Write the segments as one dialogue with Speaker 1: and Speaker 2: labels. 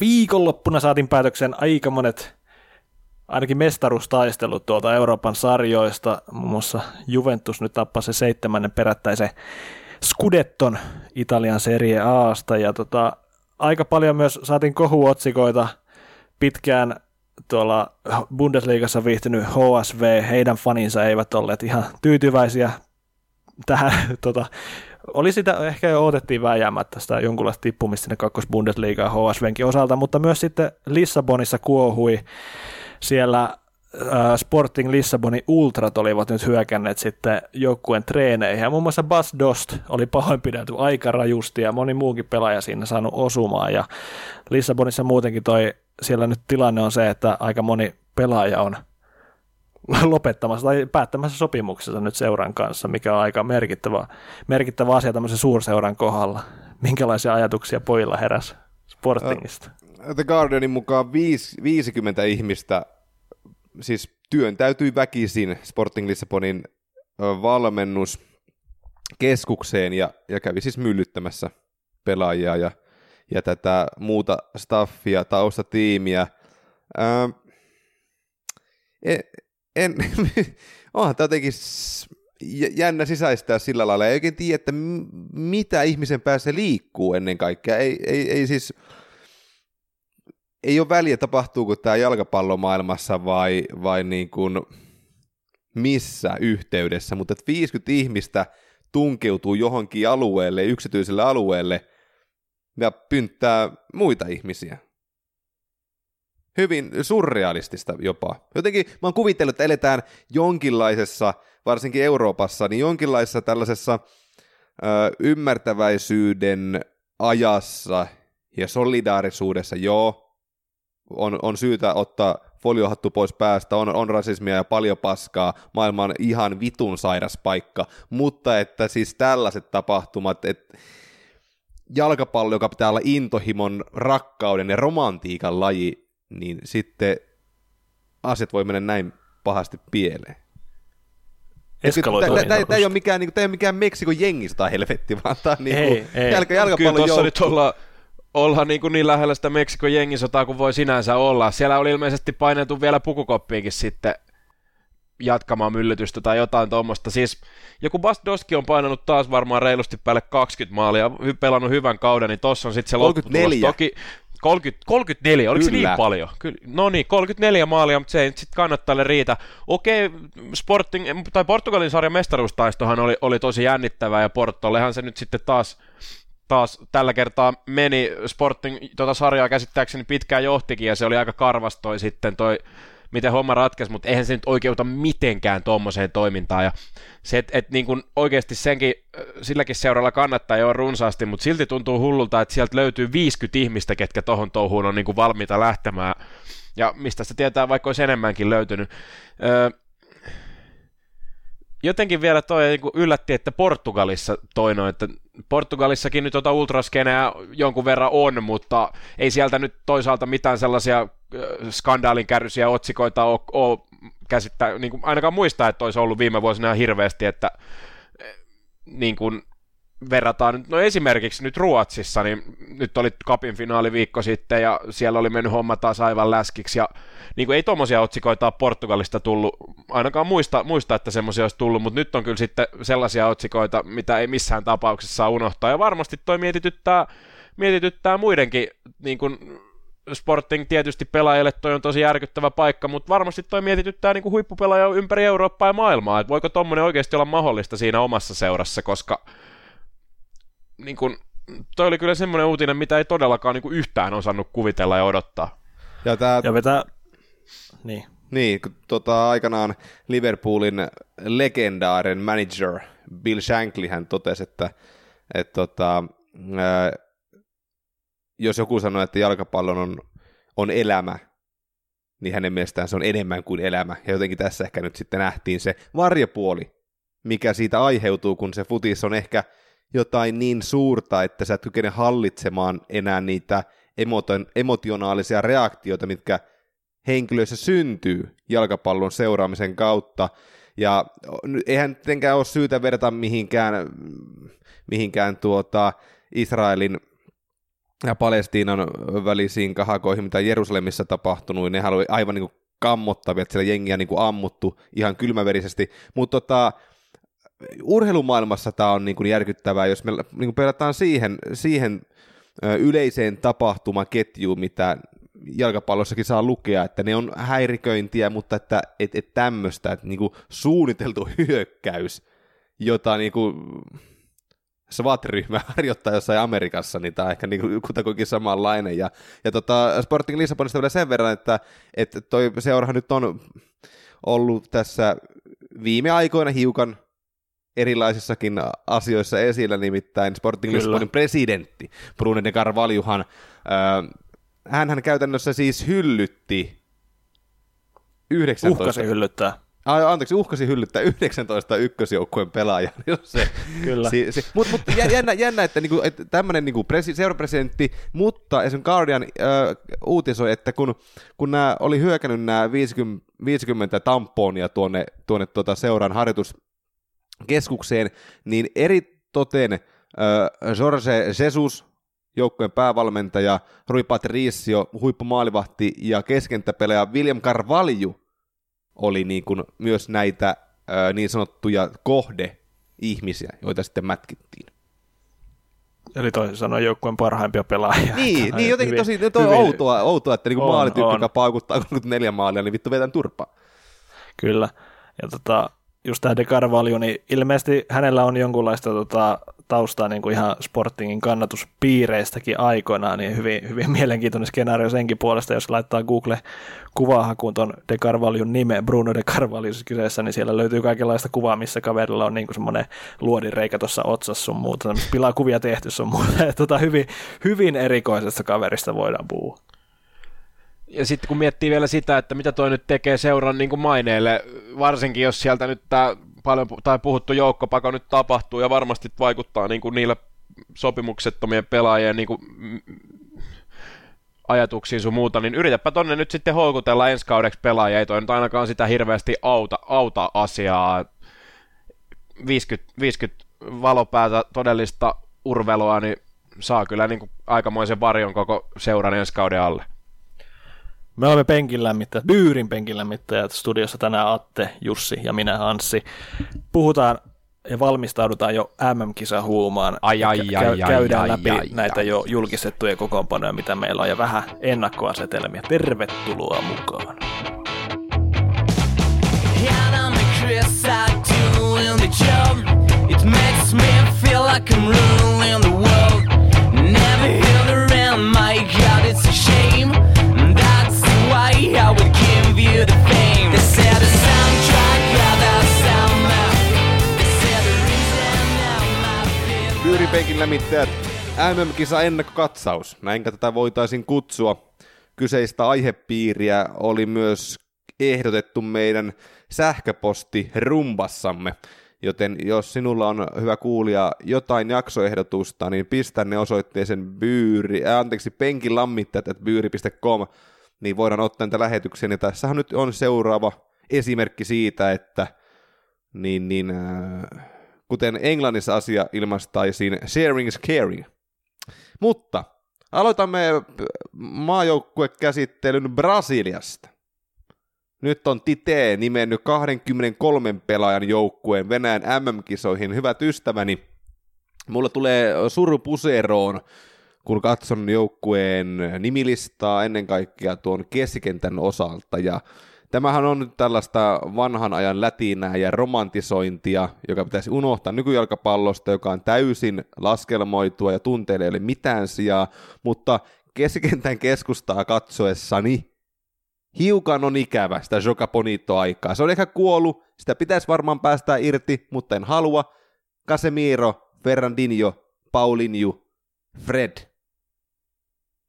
Speaker 1: viikonloppuna saatiin päätöksen aika monet ainakin mestaruustaistelut tuolta Euroopan sarjoista. Muun muassa Juventus nyt tappasi se seitsemännen perättäisen Scudetton Italian Serie Aasta ja tota, aika paljon myös saatiin kohuotsikoita pitkään tuolla Bundesliigassa viihtynyt HSV, heidän faninsa eivät olleet ihan tyytyväisiä tähän. Tota, oli sitä ehkä jo odotettiin vääjäämättä sitä jonkunlaista tippumista sinne kakkos Bundesliigaan HSVnkin osalta, mutta myös sitten Lissabonissa kuohui siellä Sporting Lissabonin Ultrat olivat nyt hyökänneet sitten joukkueen treeneihin. Ja muun muassa Bas Dost oli pahoinpidelty aika rajusti ja moni muukin pelaaja siinä saanut osumaan. Ja Lissabonissa muutenkin toi, siellä nyt tilanne on se, että aika moni pelaaja on lopettamassa tai päättämässä sopimuksessa nyt seuran kanssa, mikä on aika merkittävä, merkittävä asia tämmöisen suurseuran kohdalla. Minkälaisia ajatuksia pojilla heräsi Sportingista?
Speaker 2: The Guardianin mukaan 50 ihmistä siis työn täytyi väkisin Sporting Lissabonin valmennuskeskukseen ja, ja kävi siis myllyttämässä pelaajia ja, ja tätä muuta staffia, taustatiimiä. Ää, en, onhan tämä jotenkin jännä sisäistää sillä lailla. Ei oikein tiedä, että mitä ihmisen päässä liikkuu ennen kaikkea. Ei, ei, ei siis ei ole väliä, tapahtuuko tämä jalkapallomaailmassa vai, vai niin kuin missä yhteydessä, mutta että 50 ihmistä tunkeutuu johonkin alueelle, yksityiselle alueelle ja pynttää muita ihmisiä. Hyvin surrealistista jopa. Jotenkin mä oon kuvitellut, että eletään jonkinlaisessa, varsinkin Euroopassa, niin jonkinlaisessa tällaisessa ö, ymmärtäväisyyden ajassa ja solidaarisuudessa, joo, on, on syytä ottaa foliohattu pois päästä, on, on rasismia ja paljon paskaa, maailma on ihan vitun sairas paikka, mutta että siis tällaiset tapahtumat, että jalkapallo, joka pitää olla intohimon, rakkauden ja romantiikan laji, niin sitten asiat voi mennä näin pahasti pieleen. Tämä ei ole mikään, niin, ei mikään Meksikon jengistä helvetti, vaan tämä on niin ei, ei. jalkapallon
Speaker 3: Kyllä tuossa nyt ollaan olla niin, kuin niin lähellä sitä Meksikon jengisotaa kuin voi sinänsä olla. Siellä oli ilmeisesti painettu vielä pukukoppiinkin sitten jatkamaan myllytystä tai jotain tuommoista. Siis joku Bast Doski on painanut taas varmaan reilusti päälle 20 maalia, pelannut hyvän kauden, niin tossa on sitten se
Speaker 2: 34.
Speaker 3: Toki 30, 34, oliko Kyllä. se niin paljon? Kyllä. No niin, 34 maalia, mutta se ei sitten kannattaa riitä. Okei, Sporting, tai Portugalin sarjan mestaruustaistohan oli, oli tosi jännittävää, ja Portollehan se nyt sitten taas taas tällä kertaa meni Sporting tuota sarjaa käsittääkseni pitkään johtikin ja se oli aika karvastoi sitten toi miten homma ratkesi, mutta eihän se nyt oikeuta mitenkään tuommoiseen toimintaan. Ja se, että et niin oikeasti senkin, silläkin seuralla kannattaa jo runsaasti, mutta silti tuntuu hullulta, että sieltä löytyy 50 ihmistä, ketkä tohon touhuun on niin kuin valmiita lähtemään. Ja mistä se tietää, vaikka olisi enemmänkin löytynyt. Öö, jotenkin vielä toi niin yllätti, että Portugalissa toino, että Portugalissakin nyt tuota ultraskeneä jonkun verran on, mutta ei sieltä nyt toisaalta mitään sellaisia skandaalin kärryisiä otsikoita ole, ole käsittää, niin kuin ainakaan muistaa, että olisi ollut viime vuosina hirveästi, että niin kuin verrataan nyt, no esimerkiksi nyt Ruotsissa, niin nyt oli kapin finaali viikko sitten ja siellä oli mennyt homma taas aivan läskiksi ja niin kuin ei tuommoisia otsikoita ole Portugalista tullut, ainakaan muista, muista että semmoisia olisi tullut, mutta nyt on kyllä sitten sellaisia otsikoita, mitä ei missään tapauksessa saa unohtaa. Ja varmasti toi mietityttää, mietityttää muidenkin niin kuin Sporting tietysti pelaajille toi on tosi järkyttävä paikka, mutta varmasti toi mietityttää niin kuin huippupelaaja ympäri Eurooppaa ja maailmaa, että voiko tommonen oikeasti olla mahdollista siinä omassa seurassa, koska niin kuin, toi oli kyllä semmoinen uutinen, mitä ei todellakaan niin kuin yhtään osannut kuvitella ja odottaa.
Speaker 1: Ja, tää... ja vetää... Niin.
Speaker 2: Niin, kun tota, aikanaan Liverpoolin legendaaren manager Bill Shankly hän totesi, että, että tota, ää, jos joku sanoo, että jalkapallon on, on elämä, niin hänen mielestään se on enemmän kuin elämä. Ja jotenkin tässä ehkä nyt sitten nähtiin se varjopuoli, mikä siitä aiheutuu, kun se futis on ehkä jotain niin suurta, että sä et kykene hallitsemaan enää niitä emotionaalisia reaktioita, mitkä henkilöissä syntyy jalkapallon seuraamisen kautta. Ja eihän tietenkään ole syytä verrata mihinkään, mihinkään tuota Israelin ja Palestiinan välisiin kahakoihin, mitä Jerusalemissa tapahtunut, niin nehän oli aivan niin kuin kammottavia, että siellä jengiä niin kuin ammuttu ihan kylmäverisesti, mutta tota, urheilumaailmassa tämä on niin kuin järkyttävää, jos me niin kuin pelataan siihen, siihen yleiseen tapahtumaketjuun, mitä jalkapallossakin saa lukea, että ne on häiriköintiä, mutta että et, et tämmöistä, että niin kuin suunniteltu hyökkäys, jota niin kuin SWAT-ryhmä harjoittaa jossain Amerikassa, niin tämä on ehkä niin kutakuinkin samanlainen. Ja, ja tota, Sporting Lissabonista vielä sen verran, että, että toi seurahan nyt on ollut tässä viime aikoina hiukan erilaisissakin asioissa esillä, nimittäin Sporting. Lissabonin presidentti Bruno de Carvalhohan, äh, hän käytännössä siis hyllytti
Speaker 1: 19... Uhkasi hyllyttää.
Speaker 2: Ai, anteeksi, uhkasi hyllyttää 19 ykkösjoukkueen pelaajan. Se,
Speaker 1: Kyllä. Si,
Speaker 2: si, Mutta mut, jännä, jännä, että, niinku, että tämmöinen niinku presi, seurapresidentti, mutta esimerkiksi Guardian äh, uutisoi, että kun, kun nämä oli hyökännyt nämä 50, 50 tamponia tuonne, tuonne tuota seuran harjoituskeskukseen, niin eri toten äh, Jorge Jesus, joukkueen päävalmentaja, Rui Patricio, huippumaalivahti ja keskentäpelaaja William Carvalho oli niin kuin myös näitä ää, niin sanottuja kohde-ihmisiä, joita sitten mätkittiin.
Speaker 1: Eli toisin sanoen joukkueen parhaimpia pelaajia.
Speaker 2: Niin, niin jotenkin hyvin, tosi toi hyvin, outoa, outoa, että niin maalityyppi, joka paukuttaa 34 maalia, niin vittu vetän turpaa.
Speaker 1: Kyllä. Ja tota, just tämä De Carvalho, niin ilmeisesti hänellä on jonkunlaista tota, taustaa niin kuin ihan Sportingin kannatuspiireistäkin aikoinaan, niin hyvin, hyvin mielenkiintoinen skenaario senkin puolesta, jos laittaa Google kuvahakuun tuon De Carvalhon nime, Bruno De Carvalho siis kyseessä, niin siellä löytyy kaikenlaista kuvaa, missä kaverilla on niin semmoinen luodinreikä tuossa otsassa sun muuta, pilaa kuvia tehty sun muuta, tota, hyvin, hyvin erikoisesta kaverista voidaan puhua.
Speaker 3: Ja sitten kun miettii vielä sitä, että mitä toi nyt tekee seuran niin kuin maineelle, varsinkin jos sieltä nyt tämä paljon tai puhuttu joukkopako nyt tapahtuu ja varmasti vaikuttaa niin kuin niillä sopimuksettomien pelaajien niin kuin, ajatuksiin sun muuta, niin yritäpä tonne nyt sitten houkutella ensi kaudeksi pelaajia, ei toi nyt ainakaan sitä hirveästi auta, auta asiaa. 50, 50 valopäätä todellista urvelua, niin saa kyllä niin kuin aikamoisen varjon koko seuran ensi kauden alle.
Speaker 1: Me olemme penkin lämmittäjät, Byyrin penkin lämmittäjät studiossa tänään Atte, Jussi ja minä Anssi. Puhutaan ja valmistaudutaan jo MM-kisa huumaan.
Speaker 3: Ai, ai, ai, ai,
Speaker 1: käydään
Speaker 3: ai,
Speaker 1: läpi
Speaker 3: ai,
Speaker 1: näitä jo julkistettuja kokoonpanoja, mitä meillä on, ja vähän ennakkoasetelmia. Tervetuloa mukaan. It makes me feel like I'm ruling the world.
Speaker 2: Pyyripeikin lämmittäjät MM-kisa ennakkokatsaus. Näinkö tätä voitaisiin kutsua. Kyseistä aihepiiriä oli myös ehdotettu meidän sähköposti rumbassamme. Joten jos sinulla on hyvä kuulija jotain jaksoehdotusta, niin pistä ne osoitteeseen byyri, äh, anteeksi, penkilammittajat, byyri.com niin voidaan ottaa niitä lähetyksiä. Ja tässähän nyt on seuraava esimerkki siitä, että niin, niin, äh, kuten Englannissa asia ilmaistaisiin, sharing is caring. Mutta aloitamme maajoukkuekäsittelyn Brasiliasta. Nyt on Tite nimennyt 23 pelaajan joukkueen Venäjän MM-kisoihin. Hyvät ystäväni, mulla tulee surupuseroon kun katson joukkueen nimilistaa ennen kaikkea tuon keskikentän osalta, ja tämähän on nyt tällaista vanhan ajan lätinää ja romantisointia, joka pitäisi unohtaa nykyjalkapallosta, joka on täysin laskelmoitua ja tunteille ei ole mitään sijaa, mutta keskikentän keskustaa katsoessani hiukan on ikävä sitä Joka Bonito-aikaa. Se on ehkä kuollut, sitä pitäisi varmaan päästä irti, mutta en halua. Casemiro, Ferrandinho, Paulinho, Fred –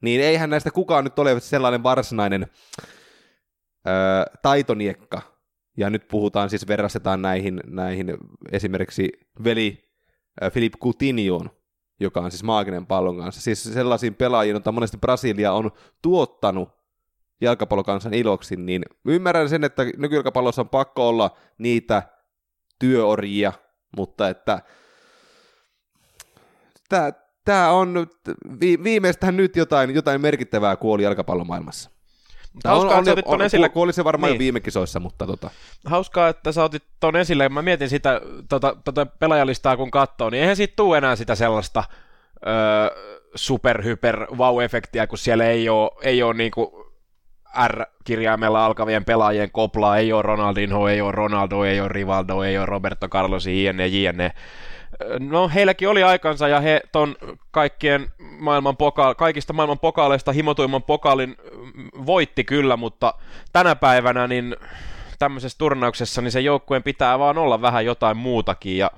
Speaker 2: niin eihän näistä kukaan nyt ole sellainen varsinainen öö, taitoniekka. Ja nyt puhutaan siis, verrastetaan näihin, näihin esimerkiksi veli äh, Filip Coutinhoon, joka on siis maaginen pallon kanssa. Siis sellaisiin pelaajiin, joita monesti Brasilia on tuottanut jalkapallokansan iloksi, niin ymmärrän sen, että nykyjalkapallossa on pakko olla niitä työorjia, mutta että tämä tämä on vi, viimeistään nyt jotain, jotain merkittävää kuoli jalkapallomaailmassa. Tämä on, on, on, on, esille. Kuoli se varmaan niin. jo viime kisoissa, mutta tota.
Speaker 3: Hauskaa, että sä otit ton esille. Mä mietin sitä tota, tota pelaajalistaa kun katsoo, niin eihän siitä tule enää sitä sellaista öö, super-hyper wow-efektiä, kun siellä ei ole, ei ole niinku R-kirjaimella alkavien pelaajien koplaa, ei ole Ronaldinho, ei ole Ronaldo, ei ole Rivaldo, ei ole Roberto Carlos, jne, jne. No heilläkin oli aikansa ja he ton kaikkien maailman poka- kaikista maailman pokaaleista himotuimman pokaalin voitti kyllä, mutta tänä päivänä niin tämmöisessä turnauksessa niin se joukkueen pitää vaan olla vähän jotain muutakin ja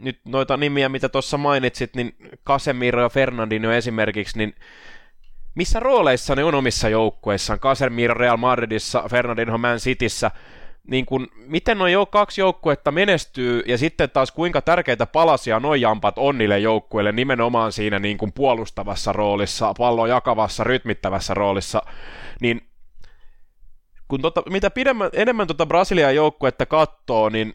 Speaker 3: nyt noita nimiä, mitä tuossa mainitsit, niin Casemiro ja Fernandinho esimerkiksi, niin missä rooleissa ne on omissa joukkueissaan? Casemiro Real Madridissa, Fernandinho Man Cityssä, niin kun, miten noin jo kaksi joukkuetta menestyy, ja sitten taas kuinka tärkeitä palasia noin jampat on niille joukkueille nimenomaan siinä niin kuin puolustavassa roolissa, pallon jakavassa, rytmittävässä roolissa, niin kun tota, mitä pidemmän, enemmän tota Brasilian joukkuetta katsoo, niin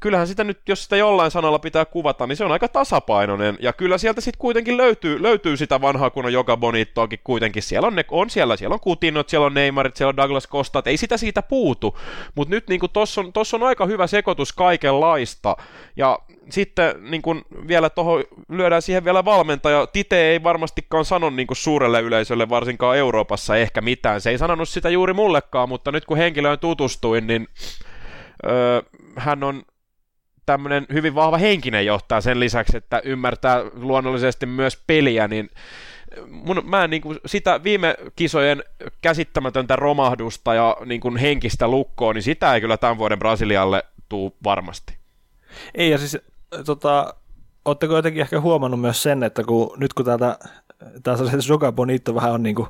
Speaker 3: kyllähän sitä nyt, jos sitä jollain sanalla pitää kuvata, niin se on aika tasapainoinen, ja kyllä sieltä sitten kuitenkin löytyy, löytyy sitä vanhaa kunnon joka bonittoakin kuitenkin, siellä on, ne, on siellä, siellä on Kutinot, siellä on Neymarit, siellä on Douglas Costa, ei sitä siitä puutu, mutta nyt niin tuossa on, tossa on aika hyvä sekoitus kaikenlaista, ja sitten niin kun vielä toho, lyödään siihen vielä valmentaja, Tite ei varmastikaan sano niin suurelle yleisölle, varsinkaan Euroopassa ehkä mitään, se ei sanonut sitä juuri mullekaan, mutta nyt kun henkilöön tutustuin, niin öö, hän on tämmöinen hyvin vahva henkinen johtaja sen lisäksi, että ymmärtää luonnollisesti myös peliä, niin mun, mä niin kuin sitä viime kisojen käsittämätöntä romahdusta ja niin kuin henkistä lukkoa, niin sitä ei kyllä tämän vuoden Brasilialle tuu varmasti.
Speaker 1: Ei, ja siis tota, ootteko jotenkin ehkä huomannut myös sen, että kun, nyt kun täältä, tämä se Joga Bonito vähän on niin kuin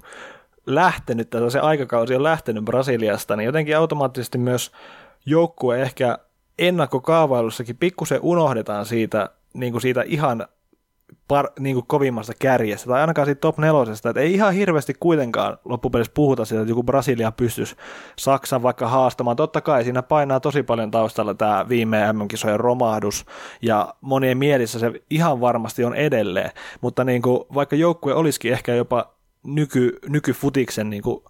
Speaker 1: lähtenyt, tai se aikakausi on lähtenyt Brasiliasta, niin jotenkin automaattisesti myös joukkue ehkä ennakkokaavailussakin pikkusen unohdetaan siitä, niin kuin siitä ihan par, niin kuin kovimmasta kärjestä, tai ainakaan siitä top nelosesta, että ei ihan hirveästi kuitenkaan loppupeleissä puhuta siitä, että joku Brasilia pystyisi Saksan vaikka haastamaan. Totta kai siinä painaa tosi paljon taustalla tämä viime MM-kisojen romahdus, ja monien mielissä se ihan varmasti on edelleen, mutta niin kuin, vaikka joukkue olisikin ehkä jopa nyky, nykyfutiksen niin kuin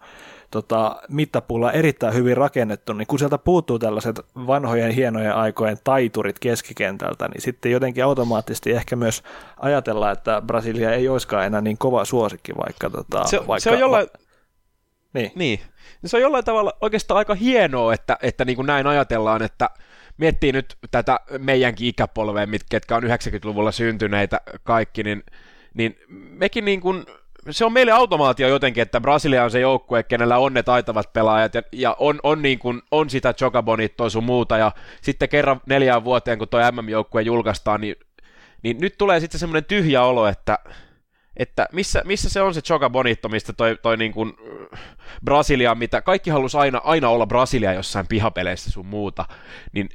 Speaker 1: tota, mittapuulla erittäin hyvin rakennettu, niin kun sieltä puuttuu tällaiset vanhojen hienojen aikojen taiturit keskikentältä, niin sitten jotenkin automaattisesti ehkä myös ajatellaan, että Brasilia ei olisikaan enää niin kova suosikki, vaikka... Tota,
Speaker 3: se,
Speaker 1: vaikka
Speaker 3: se on jollain... Niin. niin. Se on jollain tavalla oikeastaan aika hienoa, että, että niin kuin näin ajatellaan, että miettii nyt tätä meidänkin ikäpolvea, ketkä on 90-luvulla syntyneitä kaikki, niin, niin mekin niin kuin se on meille automaatio jotenkin, että Brasilia on se joukkue, kenellä on ne taitavat pelaajat ja, ja on, on, niin kuin, on sitä Chocabonittoa sun muuta ja sitten kerran neljään vuoteen, kun tuo MM-joukkue julkaistaan, niin, niin nyt tulee sitten semmoinen tyhjä olo, että, että missä, missä se on se Choga Bonito, mistä toi, toi niin kuin Brasilia, mitä kaikki halusi aina, aina olla Brasilia jossain pihapeleissä sun muuta, niin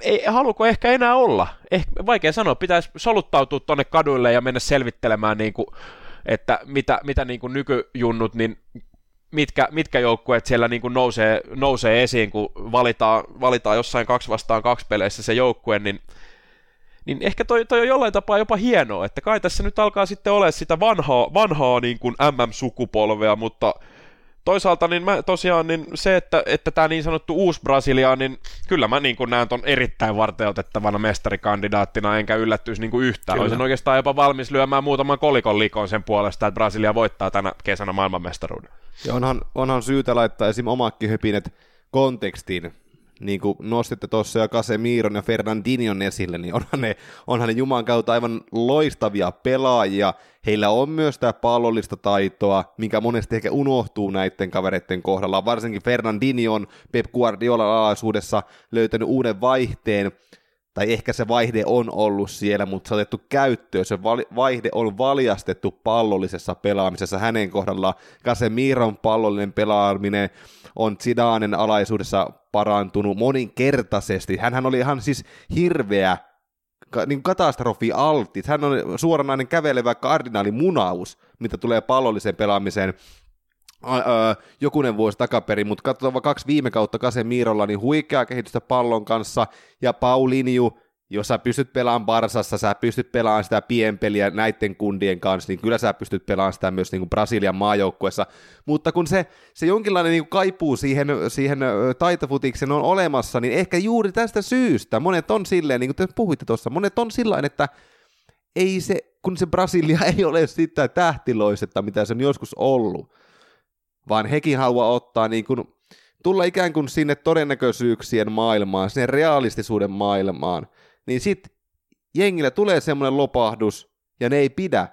Speaker 3: ei, haluko ehkä enää olla? Eh, vaikea sanoa, pitäisi soluttautua tonne kaduille ja mennä selvittelemään niin kuin että mitä, mitä niin kuin nykyjunnut, niin mitkä, mitkä joukkueet siellä niin kuin nousee, nousee esiin, kun valitaan, valitaan jossain kaksi vastaan kaksi peleissä se joukkue, niin, niin ehkä toi, toi on jollain tapaa jopa hienoa, että kai tässä nyt alkaa sitten olla sitä vanhaa, vanhaa niin kuin MM-sukupolvea, mutta toisaalta niin mä tosiaan niin se, että, että tämä niin sanottu uusi Brasilia, niin kyllä mä niin näen ton erittäin varteutettavana mestarikandidaattina, enkä yllättyisi niin kuin yhtään. Kyllä. Olisin oikeastaan jopa valmis lyömään muutaman kolikon likon sen puolesta, että Brasilia voittaa tänä kesänä maailmanmestaruuden.
Speaker 2: Ja onhan, onhan syytä laittaa esim. omakin hypinet kontekstiin niin kuin nostitte tuossa jo Casemiron ja Fernandinion esille, niin onhan ne, onhan ne Juman kautta aivan loistavia pelaajia. Heillä on myös tämä pallollista taitoa, mikä monesti ehkä unohtuu näiden kavereiden kohdalla. Varsinkin Fernandinion Pep Guardiola alaisuudessa löytänyt uuden vaihteen, tai ehkä se vaihde on ollut siellä, mutta se on otettu käyttöön. Se vaihde on valjastettu pallollisessa pelaamisessa hänen kohdallaan. Casemiron pallollinen pelaaminen on Zidanen alaisuudessa parantunut moninkertaisesti. Hänhän oli ihan siis hirveä niin katastrofi altit. Hän on suoranainen kävelevä kardinaalimunaus, mitä tulee pallolliseen pelaamiseen jokunen vuosi takaperin, mutta katsotaan kaksi viime kautta Kasemirolla, niin huikeaa kehitystä pallon kanssa, ja Paulinju jos sä pystyt pelaamaan Barsassa, sä pystyt pelaamaan sitä pienpeliä näiden kundien kanssa, niin kyllä sä pystyt pelaamaan sitä myös niin kuin Brasilian maajoukkuessa. Mutta kun se, se jonkinlainen niin kuin kaipuu siihen, siihen taitofutikseen on olemassa, niin ehkä juuri tästä syystä monet on silleen, niin kuin te puhuitte tuossa, monet on sillä että ei se, kun se Brasilia ei ole sitä tähtiloisetta, mitä se on joskus ollut, vaan hekin haluaa ottaa niin kuin, tulla ikään kuin sinne todennäköisyyksien maailmaan, sinne realistisuuden maailmaan, niin sitten jengillä tulee semmoinen lopahdus, ja ne ei pidä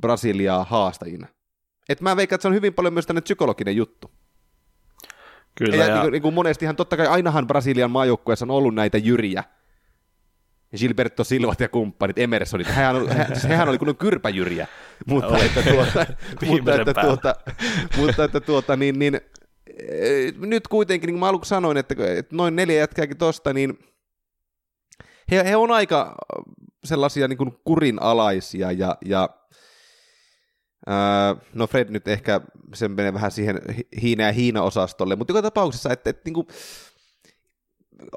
Speaker 2: Brasiliaa haastajina. Et mä veikkaan, että se on hyvin paljon myös tänne psykologinen juttu.
Speaker 1: Kyllä,
Speaker 2: ja,
Speaker 1: ja...
Speaker 2: Niin, kuin, niin kuin monestihan totta kai ainahan Brasilian maajoukkueessa on ollut näitä jyriä, Gilberto Silvat ja kumppanit, Emersonit, hehän, oli, he, siis hehän oli kunnon kyrpäjyriä, mutta että tuota, mutta että tuota, mutta että tuota, niin, niin eh, nyt kuitenkin, niin kuin mä aluksi sanoin, että, että noin neljä jätkääkin tosta, niin he, he on aika sellaisia niin kuin kurinalaisia ja, ja ää, no Fred nyt ehkä sen menee vähän siihen Hiina- ja Hiina-osastolle, mutta joka tapauksessa, että, että niin kuin,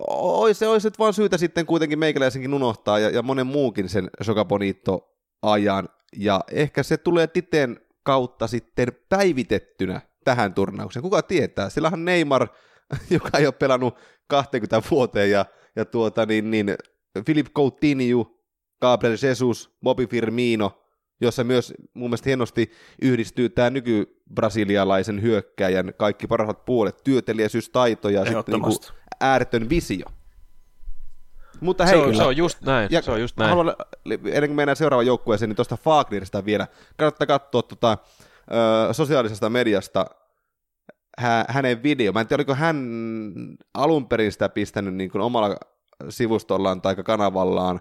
Speaker 2: olisi se olisi vaan syytä sitten kuitenkin meikäläisenkin unohtaa ja, ja monen muukin sen Sokabonito ajan ja ehkä se tulee Titen kautta sitten päivitettynä tähän turnaukseen. Kuka tietää? Sillähän Neymar, joka ei ole pelannut 20 vuoteen ja, ja tuota, niin, niin, Philip Coutinho, Gabriel Jesus, Bobby Firmino, jossa myös mun mielestä hienosti yhdistyy tämä nyky-brasilialaisen hyökkäjän kaikki parhaat puolet, työtelijäisyys, taito ja sitten niin ääretön visio. Mutta hei,
Speaker 3: se, on, se on just näin. Ja se on just näin.
Speaker 2: Haluan, ennen kuin mennään seuraavaan joukkueeseen, niin tuosta Fagnerista vielä. Kannattaa katsoa tuota, ö, sosiaalisesta mediasta hä, hänen video. Mä en tiedä, oliko hän alun perin sitä pistänyt niin kuin omalla sivustollaan tai kanavallaan